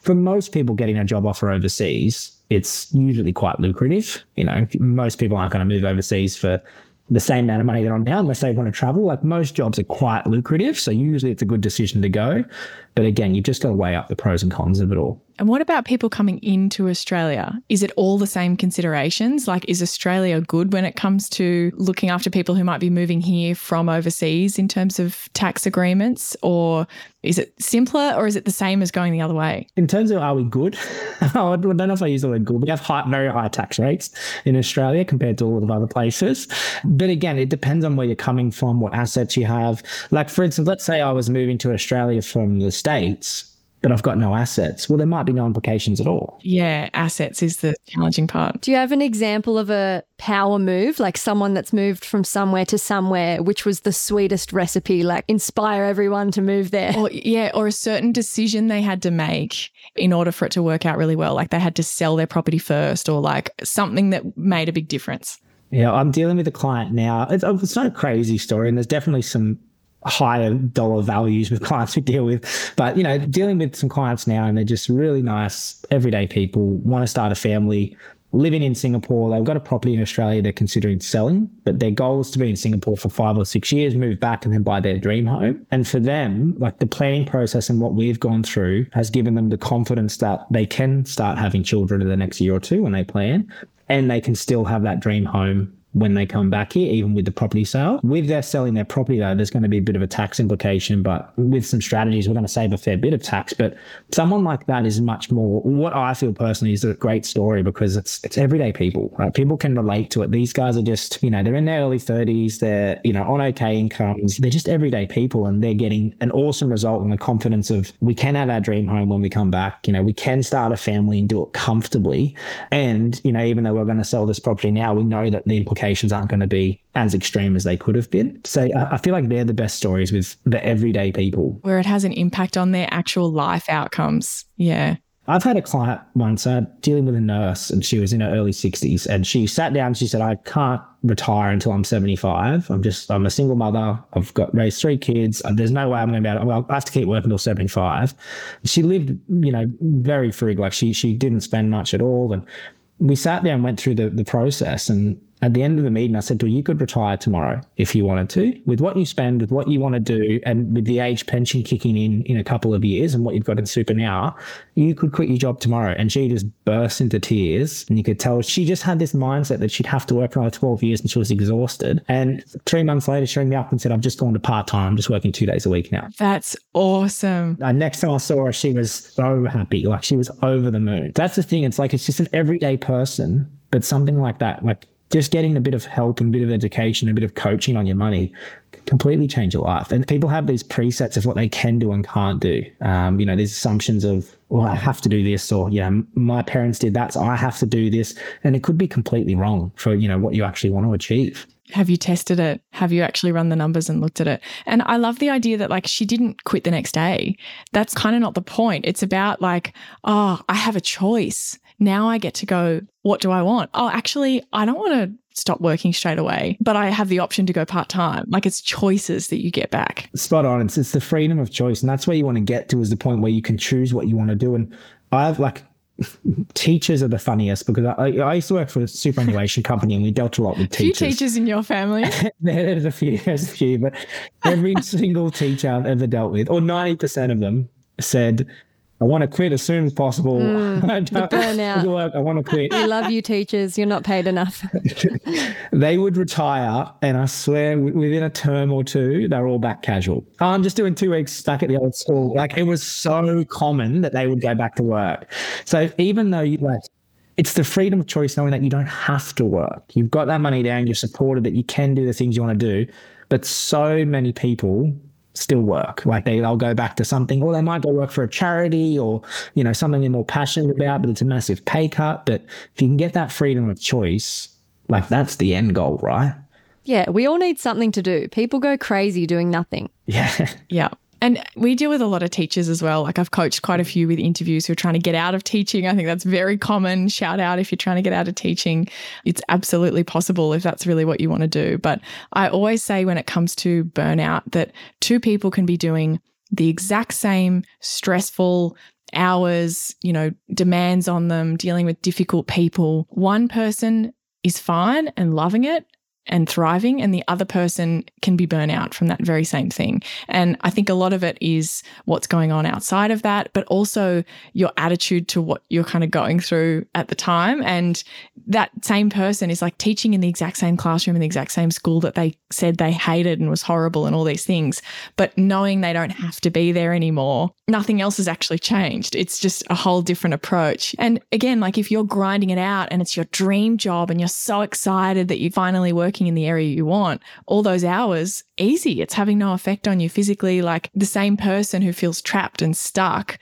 for most people getting a job offer overseas, it's usually quite lucrative. You know, most people aren't going to move overseas for the same amount of money they're on now unless they want to travel. Like most jobs are quite lucrative. So usually it's a good decision to go. But again, you've just got to weigh up the pros and cons of it all. And what about people coming into Australia? Is it all the same considerations? Like, is Australia good when it comes to looking after people who might be moving here from overseas in terms of tax agreements? Or is it simpler or is it the same as going the other way? In terms of are we good? I don't know if I use the word good. We have high, very high tax rates in Australia compared to a lot of other places. But again, it depends on where you're coming from, what assets you have. Like, for instance, let's say I was moving to Australia from the States but I've got no assets. Well, there might be no implications at all. Yeah, assets is the challenging part. Do you have an example of a power move, like someone that's moved from somewhere to somewhere, which was the sweetest recipe, like inspire everyone to move there? Or, yeah, or a certain decision they had to make in order for it to work out really well. Like they had to sell their property first, or like something that made a big difference. Yeah, I'm dealing with a client now. It's, oh, it's not a crazy story, and there's definitely some higher dollar values with clients we deal with. But, you know, dealing with some clients now and they're just really nice, everyday people, want to start a family, living in Singapore. They've got a property in Australia they're considering selling, but their goal is to be in Singapore for five or six years, move back and then buy their dream home. And for them, like the planning process and what we've gone through has given them the confidence that they can start having children in the next year or two when they plan and they can still have that dream home when they come back here, even with the property sale. With their selling their property, though, there's going to be a bit of a tax implication, but with some strategies, we're going to save a fair bit of tax. But someone like that is much more what I feel personally is a great story because it's it's everyday people, right? People can relate to it. These guys are just, you know, they're in their early 30s, they're, you know, on okay incomes. They're just everyday people and they're getting an awesome result and the confidence of we can have our dream home when we come back. You know, we can start a family and do it comfortably. And, you know, even though we're going to sell this property now, we know that the implications aren't going to be as extreme as they could have been. So I feel like they're the best stories with the everyday people. Where it has an impact on their actual life outcomes. Yeah. I've had a client once uh, dealing with a nurse, and she was in her early 60s, and she sat down and she said, I can't retire until I'm 75. I'm just, I'm a single mother. I've got raised three kids. There's no way I'm going to be able to, well, I have to keep working until 75. She lived, you know, very frugal. Like she, she didn't spend much at all. And we sat there and went through the, the process and at the end of the meeting, I said to her, you could retire tomorrow if you wanted to. With what you spend, with what you want to do, and with the age pension kicking in in a couple of years and what you've got in super now, you could quit your job tomorrow. And she just burst into tears. And you could tell she just had this mindset that she'd have to work another 12 years and she was exhausted. And three months later, she rang me up and said, I've just gone to part time. I'm just working two days a week now. That's awesome. Uh, next time I saw her, she was so happy. Like she was over the moon. That's the thing. It's like, it's just an everyday person, but something like that, like just getting a bit of help and a bit of education, a bit of coaching on your money completely change your life. And people have these presets of what they can do and can't do. Um, you know, these assumptions of, well, I have to do this, or, you know, my parents did that, so I have to do this. And it could be completely wrong for, you know, what you actually want to achieve. Have you tested it? Have you actually run the numbers and looked at it? And I love the idea that like she didn't quit the next day. That's kind of not the point. It's about like, oh, I have a choice now I get to go, what do I want? Oh, actually, I don't want to stop working straight away, but I have the option to go part time. Like it's choices that you get back. Spot on. It's, it's the freedom of choice. And that's where you want to get to is the point where you can choose what you want to do. And I have like, teachers are the funniest because I, I used to work for a superannuation company and we dealt a lot with teachers. Few teachers in your family. there's a few, there's a few, but every single teacher I've ever dealt with, or 90% of them said, I want to quit as soon as possible. Mm, the burnout. I want to quit. We love you, teachers. You're not paid enough. they would retire, and I swear, within a term or two, they're all back casual. I'm just doing two weeks stuck at the old school. Like it was so common that they would go back to work. So even though you like, it's the freedom of choice knowing that you don't have to work. You've got that money down, you're supported that you can do the things you want to do. But so many people still work. Like they, they'll go back to something, or they might go work for a charity or, you know, something they're more passionate about, but it's a massive pay cut. But if you can get that freedom of choice, like that's the end goal, right? Yeah, we all need something to do. People go crazy doing nothing. Yeah. Yeah. And we deal with a lot of teachers as well. Like I've coached quite a few with interviews who are trying to get out of teaching. I think that's very common. Shout out if you're trying to get out of teaching. It's absolutely possible if that's really what you want to do. But I always say when it comes to burnout that two people can be doing the exact same stressful hours, you know, demands on them, dealing with difficult people. One person is fine and loving it and thriving, and the other person can be burnt out from that very same thing. And I think a lot of it is what's going on outside of that, but also your attitude to what you're kind of going through at the time. And that same person is like teaching in the exact same classroom in the exact same school that they said they hated and was horrible and all these things. But knowing they don't have to be there anymore, nothing else has actually changed. It's just a whole different approach. And again, like if you're grinding it out and it's your dream job and you're so excited that you finally finally working in the area you want, all those hours, easy. It's having no effect on you physically. Like the same person who feels trapped and stuck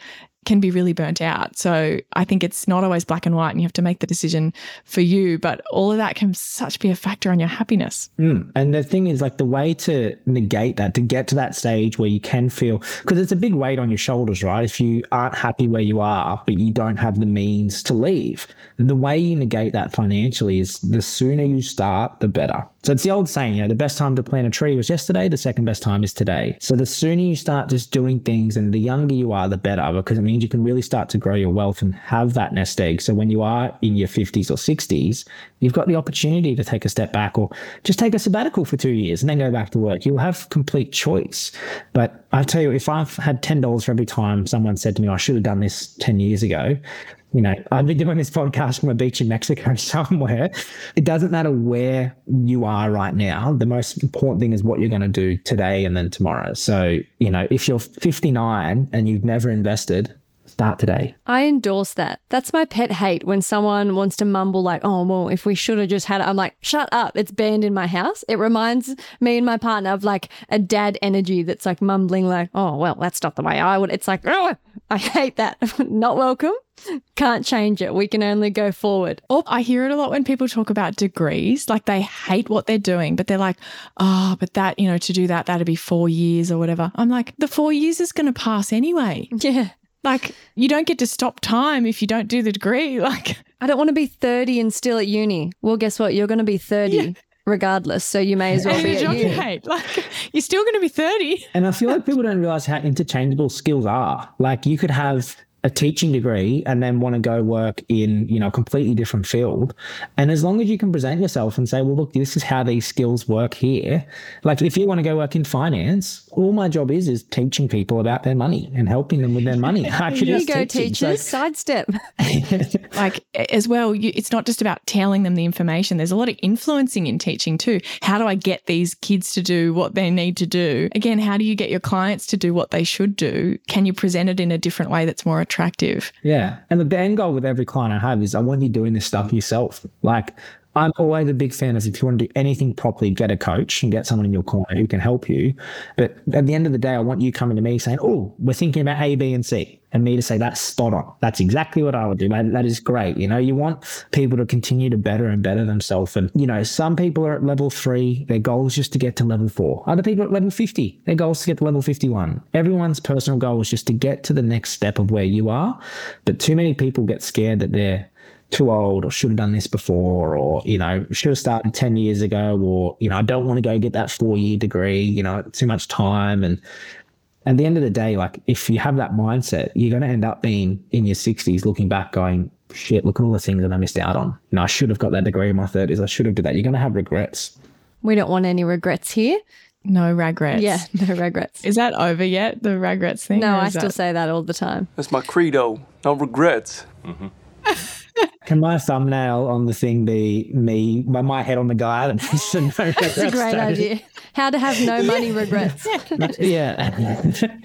can be really burnt out. So I think it's not always black and white and you have to make the decision for you, but all of that can such be a factor on your happiness. Mm. And the thing is like the way to negate that, to get to that stage where you can feel, because it's a big weight on your shoulders, right? If you aren't happy where you are, but you don't have the means to leave, the way you negate that financially is the sooner you start, the better. So it's the old saying, you know, the best time to plant a tree was yesterday, the second best time is today. So the sooner you start just doing things and the younger you are, the better, because it means you can really start to grow your wealth and have that nest egg. So when you are in your 50s or 60s, you've got the opportunity to take a step back or just take a sabbatical for two years and then go back to work. You'll have complete choice. But I tell you, if I've had $10 for every time someone said to me, oh, I should have done this 10 years ago, you know, I've been doing this podcast from a beach in Mexico somewhere. It doesn't matter where you are right now. The most important thing is what you're going to do today and then tomorrow. So, you know, if you're 59 and you've never invested, start today. I endorse that. That's my pet hate when someone wants to mumble like, "Oh, well, if we should have just had it." I'm like, "Shut up. It's banned in my house." It reminds me and my partner of like a dad energy that's like mumbling like, "Oh, well, that's not the way I would." It's like, "Oh, I hate that. not welcome." Can't change it. We can only go forward. Or I hear it a lot when people talk about degrees, like they hate what they're doing, but they're like, oh, but that, you know, to do that, that'd be four years or whatever. I'm like, the four years is going to pass anyway. Yeah. Like, you don't get to stop time if you don't do the degree. Like, I don't want to be 30 and still at uni. Well, guess what? You're going to be 30 yeah. Regardless. So you may as well be a job at you hate. Like, you're still going to be 30. And I feel like people don't realize how interchangeable skills are. Like, you could have a teaching degree and then want to go work in you know a completely different field. And as long as you can present yourself and say well look this is how these skills work here. Like if you want to go work in finance all my job is is teaching people about their money and helping them with their money. Here you go teaching. teachers so, sidestep. Like as well you, it's not just about telling them the information. There's a lot of influencing in teaching too. How do i get these kids to do what they need to do? Again how do you get your clients to do what they should do? Can you present it in a different way that's more attractive. Yeah. And the end goal with every client I have is I want you doing this stuff yourself. Like I'm always a big fan of if you want to do anything properly, get a coach and get someone in your corner who can help you. But at the end of the day, I want you coming to me saying, Oh, we're thinking about A, B, and C. And me to say, That's spot on. That's exactly what I would do. That is great. You know, you want people to continue to better and better themselves. And, you know, some people are at level three, their goal is just to get to level four. Other people are at level 50, their goal is to get to level 51. Everyone's personal goal is just to get to the next step of where you are. But too many people get scared that they're too old or should have done this before or you know should have started 10 years ago or you know i don't want to go get that four year degree you know too much time and at the end of the day like if you have that mindset you're going to end up being in your 60s looking back going shit look at all the things that i missed out on you know i should have got that degree in my 30s i should have did that you're going to have regrets we don't want any regrets here no regrets. Yeah, no regrets. Is that over yet? The regrets thing? No, I still that... say that all the time. That's my credo. No regrets. Mm-hmm. Can my thumbnail on the thing be me, by my head on the guy? And That's a great idea. How to have no money regrets. yeah.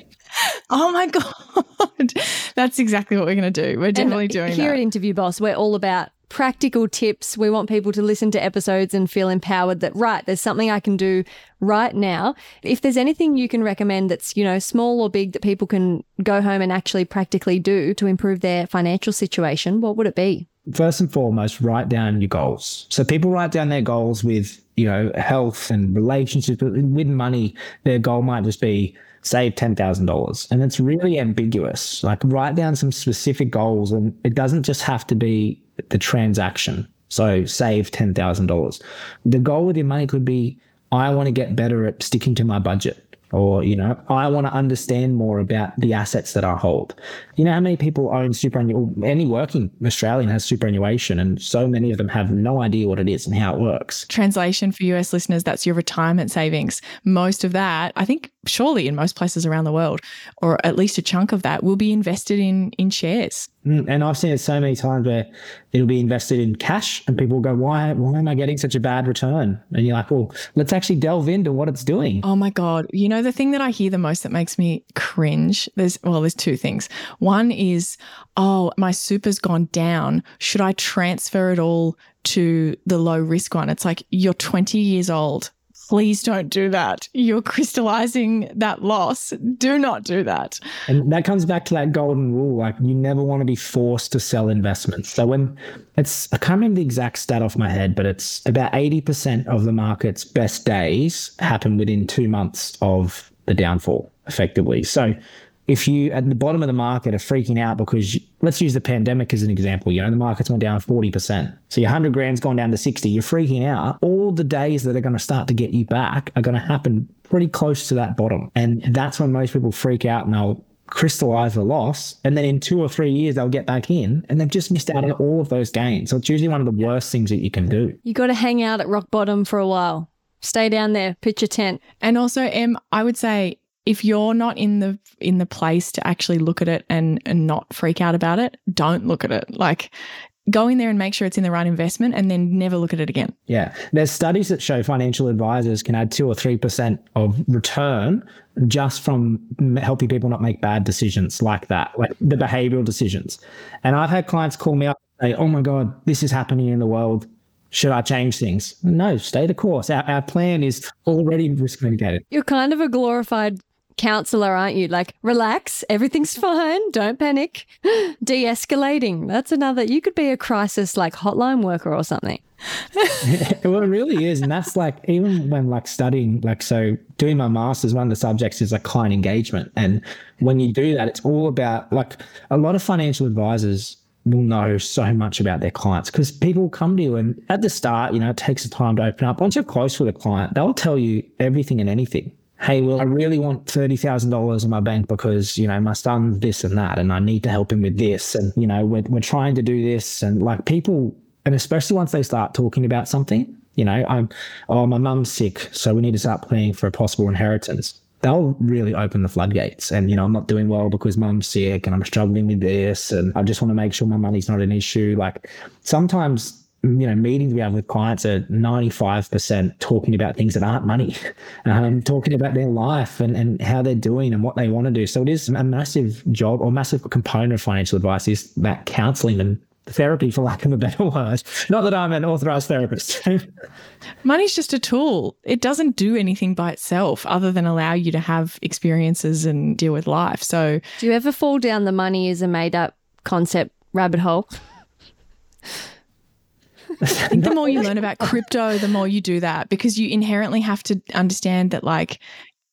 Oh my God. That's exactly what we're going to do. We're definitely and doing here that. at Interview Boss, we're all about practical tips. We want people to listen to episodes and feel empowered that, right, there's something I can do right now. If there's anything you can recommend that's, you know, small or big that people can go home and actually practically do to improve their financial situation, what would it be? First and foremost, write down your goals. So people write down their goals with, you know, health and relationships, but with money, their goal might just be save $10,000. And it's really ambiguous. Like write down some specific goals and it doesn't just have to be the transaction. So save $10,000. The goal with your money could be I want to get better at sticking to my budget. or you know i want to understand more about the assets that i hold you know how many people own superannuation any working australian has superannuation and so many of them have no idea what it is and how it works Translation for US listeners, that's your retirement savings. Most of that, I think, surely in most places around the world, or at least a chunk of that, will be invested in in shares. Mm, and i've seen it so many times where it'll be invested in cash and people go why why am i getting such a bad return and you're like well let's actually delve into what it's doing Oh my God. You know, the thing that I hear the most that makes me cringe, there's, well, there's two things. One is, oh, my super's gone down. Should I transfer it all to the low risk one? It's like, you're 20 years old. Please don't do that. You're crystallizing that loss. Do not do that. And that comes back to that golden rule. Like you never want to be forced to sell investments. So when it's, I can't remember the exact stat off my head, but it's about 80% of the market's best days happen within two months of the downfall effectively. So if you at the bottom of the market are freaking out because you, let's use the pandemic as an example, you know, the market's gone down 40%. So your 100 grand's gone down to 60, you're freaking out. All the days that are going to start to get you back are going to happen pretty close to that bottom. And that's when most people freak out and they'll crystallize the loss. And then in two or three years, they'll get back in and they've just missed out on all of those gains. So it's usually one of the worst things that you can do. You got to hang out at rock bottom for a while. Stay down there, pitch a tent. And also, Em, I would say if you're not in the in the place to actually look at it and and not freak out about it, don't look at it. Like go in there and make sure it's in the right investment and then never look at it again. Yeah. There's studies that show financial advisors can add two or 3% of return just from m- helping people not make bad decisions like that, like the behavioral decisions. And I've had clients call me up and say, Oh my God, this is happening in the world. Should I change things? No, stay the course. Our, our plan is already risk mitigated. You're kind of a glorified counselor, aren't you? Like, relax, everything's fine, don't panic. De escalating. That's another, you could be a crisis like hotline worker or something. well, it really is. And that's like, even when like studying, like, so doing my master's, one of the subjects is like client engagement. And when you do that, it's all about like a lot of financial advisors will know so much about their clients because people come to you and at the start, you know, it takes the time to open up. Once you're close with a client, they'll tell you everything and anything. Hey, well, I really want $30,000 in my bank because, you know, my son's this and that, and I need to help him with this. And, you know, we're, we're trying to do this. And like people, and especially once they start talking about something, you know, I'm, oh, my mum's sick. So we need to start planning for a possible inheritance. They'll really open the floodgates. And, you know, I'm not doing well because mum's sick and I'm struggling with this. And I just want to make sure my money's not an issue. Like sometimes, you know, meetings we have with clients are 95% talking about things that aren't money, um, talking about their life and, and how they're doing and what they want to do. So it is a massive job or massive component of financial advice is that counseling and therapy, for lack of a better word. Not that I'm an authorized therapist. Money's just a tool. It doesn't do anything by itself other than allow you to have experiences and deal with life. So, Do you ever fall down the money is a made up concept rabbit hole? I think the more you learn about crypto, the more you do that because you inherently have to understand that, like,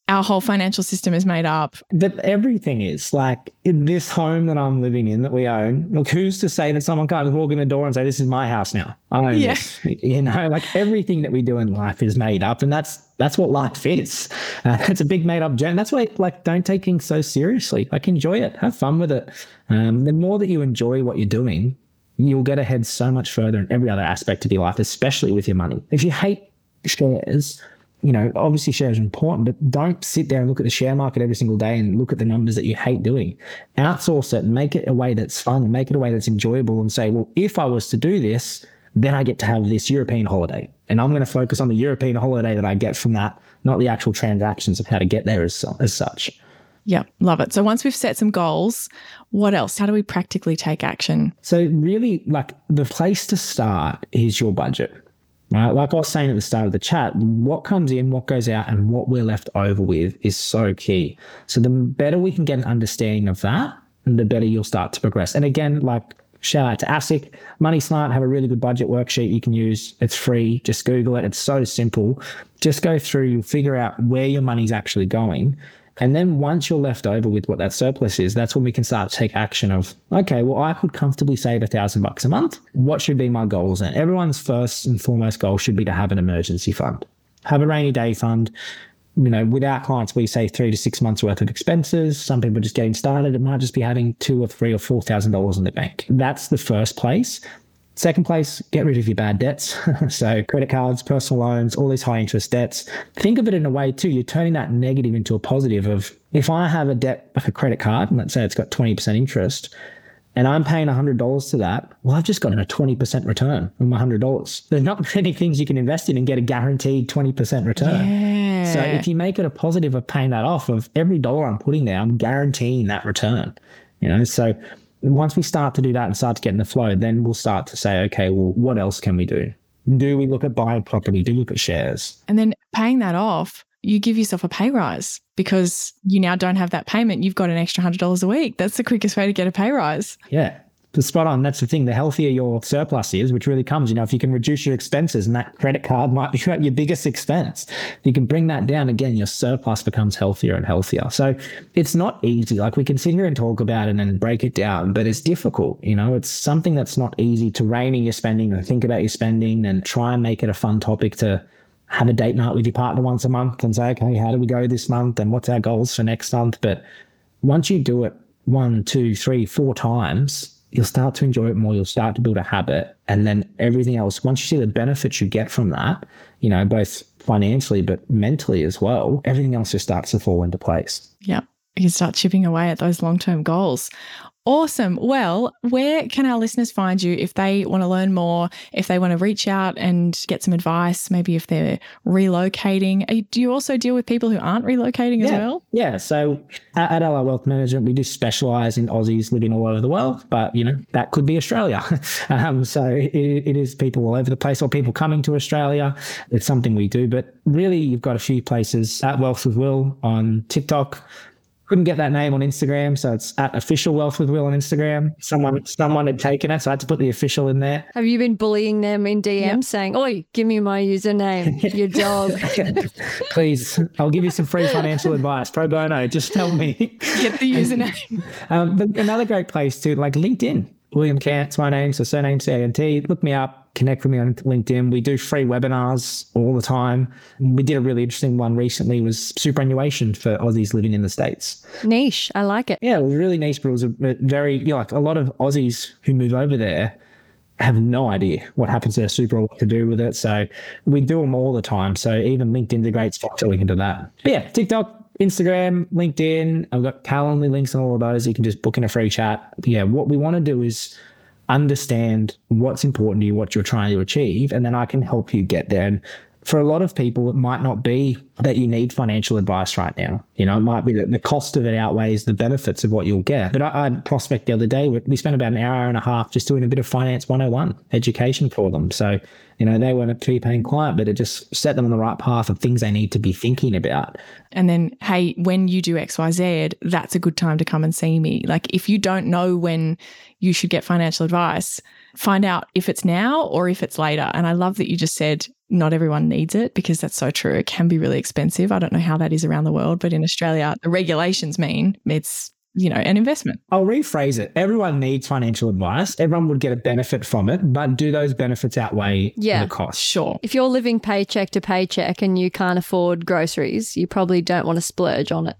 our whole financial system is made up. that everything is like in this home that I'm living in that we own. Look, who's to say that someone can't walk in the door and say, This is my house now? I own Yeah. this. You know, like everything that we do in life is made up, and that's that's what life is. Uh, it's a big made up journey. That's why, like, don't take things so seriously. Like, enjoy it, have fun with it. Um, the more that you enjoy what you're doing, you'll get ahead so much further in every other aspect of your life, especially with your money. If you hate shares, you know, obviously shares are important, but don't sit there and look at the share market every single day and look at the numbers that you hate doing. Outsource it and make it a way that's fun make it a way that's enjoyable and say, well, if I was to do this, then I get to have this European holiday. And I'm going to focus on the European holiday that I get from that, not the actual transactions of how to get there as, as such. Yeah, love it. So, once we've set some goals, what else? How do we practically take action? So really, like the place to start is your budget. Right? Like I was saying at the start of the chat, what comes in, what goes out, and what we're left over with is so key. So the better we can get an understanding of that, the better you'll start to progress. And again, like shout out to ASIC, Money Smart have a really good budget worksheet you can use. It's free. Just Google it. It's so simple. Just go through, figure out where your money's actually going. And then once you're left over with what that surplus is, that's when we can start to take action of, okay, well, I could comfortably save a thousand bucks a month. What should be my goals? And everyone's first and foremost goal should be to have an emergency fund, have a rainy day fund. you know, with our clients, we say three to six months worth of expenses. Some people just getting started. It might just be having two or three or four thousand dollars in the bank. That's the first place. Second place, get rid of your bad debts. so credit cards, personal loans, all these high interest debts. Think of it in a way too. You're turning that negative into a positive of if I have a debt of a credit card, and let's say it's got 20% interest, and I'm paying $100 to that, well, I've just gotten a 20% return on my $100. There's not many things you can invest in and get a guaranteed 20% return. Yeah. So if you make it a positive of paying that off, of every dollar I'm putting there, I'm guaranteeing that return. You know, so once we start to do that and start to get in the flow, then we'll start to say, okay, well, what else can we do? Do we look at buying property? Do we look at shares? And then paying that off, you give yourself a pay rise because you now don't have that payment. You've got an extra $100 a week. That's the quickest way to get a pay rise. Yeah. Spot on. That's the thing. The healthier your surplus is, which really comes, you know, if you can reduce your expenses and that credit card might be your biggest expense, if you can bring that down again, your surplus becomes healthier and healthier. So it's not easy. Like we can sit here and talk about it and break it down, but it's difficult. You know, it's something that's not easy to rein in your spending and think about your spending and try and make it a fun topic to have a date night with your partner once a month and say, okay, how do we go this month and what's our goals for next month? But once you do it one, two, three, four times, you'll start to enjoy it more. You'll start to build a habit. And then everything else, once you see the benefits you get from that, you know, both financially, but mentally as well, everything else just starts to fall into place. Yeah. You start chipping away at those long term goals. Awesome. Well, where can our listeners find you if they want to learn more, if they want to reach out and get some advice, maybe if they're relocating? Do you also deal with people who aren't relocating as yeah. well? Yeah. So at, at LR Wealth Management, we do specialize in Aussies living all over the world, but you know, that could be Australia. um, so it, it is people all over the place or people coming to Australia. It's something we do, but really you've got a few places at Wealth with Will on TikTok. Couldn't get that name on Instagram, so it's at official Wealth with Will on Instagram. Someone someone had taken it, so I had to put the official in there. Have you been bullying them in DM saying, Oi, give me my username, your dog? Please, I'll give you some free financial advice. Pro bono, just tell me. Get the username. Um, but another great place too, like LinkedIn. William Cant's my name, so surname C A N T. Look me up, connect with me on LinkedIn. We do free webinars all the time. We did a really interesting one recently. Was superannuation for Aussies living in the states. Niche. I like it. Yeah, it was really nice, but it was very you know, like a lot of Aussies who move over there have no idea what happens to their super or what to do with it. So we do them all the time. So even LinkedIn's a great spot to link into that. But yeah, TikTok, Instagram, LinkedIn. I've got Calendly links on all of those. You can just book in a free chat. Yeah, what we want to do is understand what's important to you, what you're trying to achieve, and then I can help you get there. And for a lot of people, it might not be that you need financial advice right now. You know, it might be that the cost of it outweighs the benefits of what you'll get. But I, I prospect the other day, we spent about an hour and a half just doing a bit of finance 101 education for them. So, you know, they weren't a fee paying client, but it just set them on the right path of things they need to be thinking about. and then, hey, when you do XYZ, that's a good time to come and see me. Like, if you don't know when you should get financial advice, find out if it's now or if it's later. And I love that you just said not everyone needs it because that's so true. It can be really expensive. I don't know how that is around the world, but in Australia, the regulations mean it's, you know, an investment. I'll rephrase it. Everyone needs financial advice. Everyone would get a benefit from it, but do those benefits outweigh Yeah. the cost? Sure. If you're living paycheck to paycheck and you can't afford groceries, you probably don't want to splurge on it.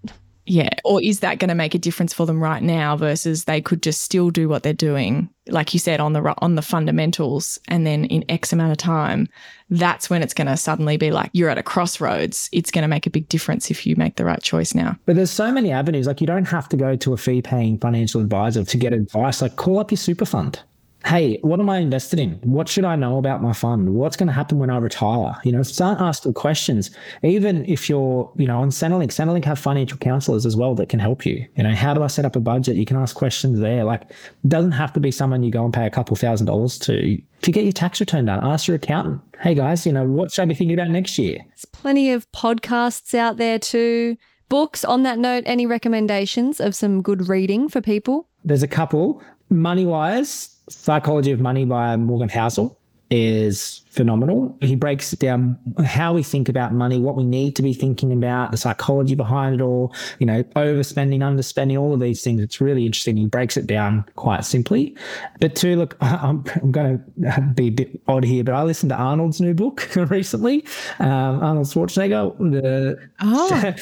Yeah. Or is that going to make a difference for them right now versus they could just still do what they're doing, like you said, on the on the fundamentals, and then in X amount of time, that's when it's going to suddenly be like you're at a crossroads. It's going to make a big difference if you make the right choice now. But there's so many avenues. Like you don't have to go to a fee paying financial advisor to get advice. Like call up your super fund. Hey, what am I invested in? What should I know about my fund? What's going to happen when I retire? You know, start asking questions. Even if you're, you know, on Centrelink, Centrelink have financial counselors as well that can help you. You know, how do I set up a budget? You can ask questions there. Like, it doesn't have to be someone you go and pay a couple thousand dollars to. To get your tax return done, ask your accountant. Hey guys, you know, what should I be thinking about next year? There's plenty of podcasts out there too. Books. On that note, any recommendations of some good reading for people? There's a couple. Money Wise, Psychology of Money by Morgan Housel. is phenomenal. He breaks down how we think about money, what we need to be thinking about, the psychology behind it all, you know, overspending, underspending, all of these things. It's really interesting. He breaks it down quite simply. But two, look, I'm, I'm going to be a bit odd here, but I listened to Arnold's new book recently. Um, Arnold Schwarzenegger, the Oh.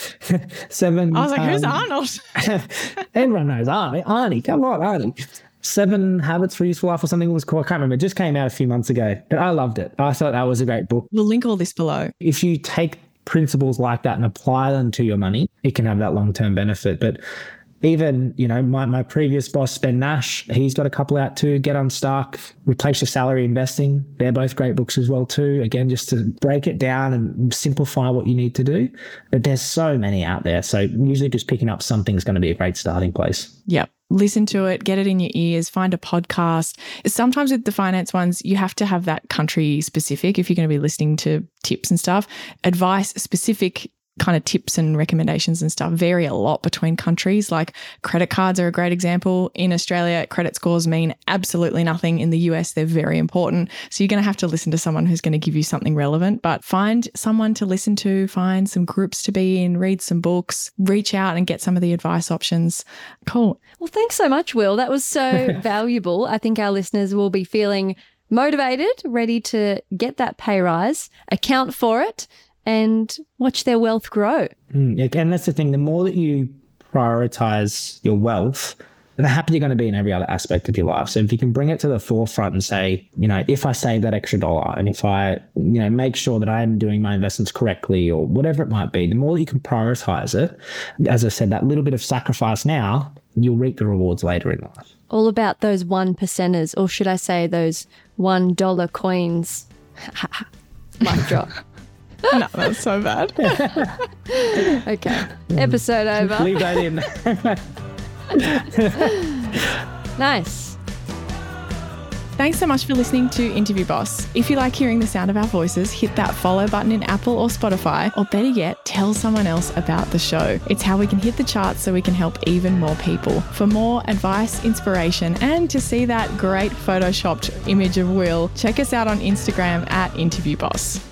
seven. I was like, who's um, Arnold? Everyone knows Arnie. Arnie, come on, Arnie. Seven Habits for Useful Life or something it was called. I can't remember. It just came out a few months ago, but I loved it. I thought that was a great book. We'll link all this below. If you take principles like that and apply them to your money, it can have that long term benefit. But even, you know, my, my previous boss, Ben Nash, he's got a couple out too. Get Unstuck, Replace Your Salary Investing. They're both great books as well too. Again, just to break it down and simplify what you need to do. But there's so many out there. So usually just picking up something is going to be a great starting place. Yep. Listen to it, get it in your ears, find a podcast. Sometimes with the finance ones, you have to have that country specific if you're going to be listening to tips and stuff. Advice specific kind of tips and recommendations and stuff vary a lot between countries. Like credit cards are a great example. In Australia, credit scores mean absolutely nothing. In the US, they're very important. So you're going to have to listen to someone who's going to give you something relevant, but find someone to listen to, find some groups to be in, read some books, reach out and get some of the advice options. Cool. Well, thanks so much, Will. That was so valuable. I think our listeners will be feeling motivated, ready to get that pay rise, account for it, and watch their wealth grow. Mm, and that's the thing. The more that you prioritize your wealth, the happier you're going to be in every other aspect of your life. So if you can bring it to the forefront and say, you know, if I save that extra dollar and if I, you know, make sure that I am doing my investments correctly or whatever it might be, the more that you can prioritize it, as I said, that little bit of sacrifice now, you'll reap the rewards later in life. All about those one percenters, or should I say those one dollar coins. Mic drop. no, that's so bad. Okay. Episode mm. over. Leave that in. Nice. Thanks so much for listening to Interview Boss. If you like hearing the sound of our voices, hit that follow button in Apple or Spotify, or better yet, tell someone else about the show. It's how we can hit the charts so we can help even more people. For more advice, inspiration, and to see that great photoshopped image of Will, check us out on Instagram at Interview Boss.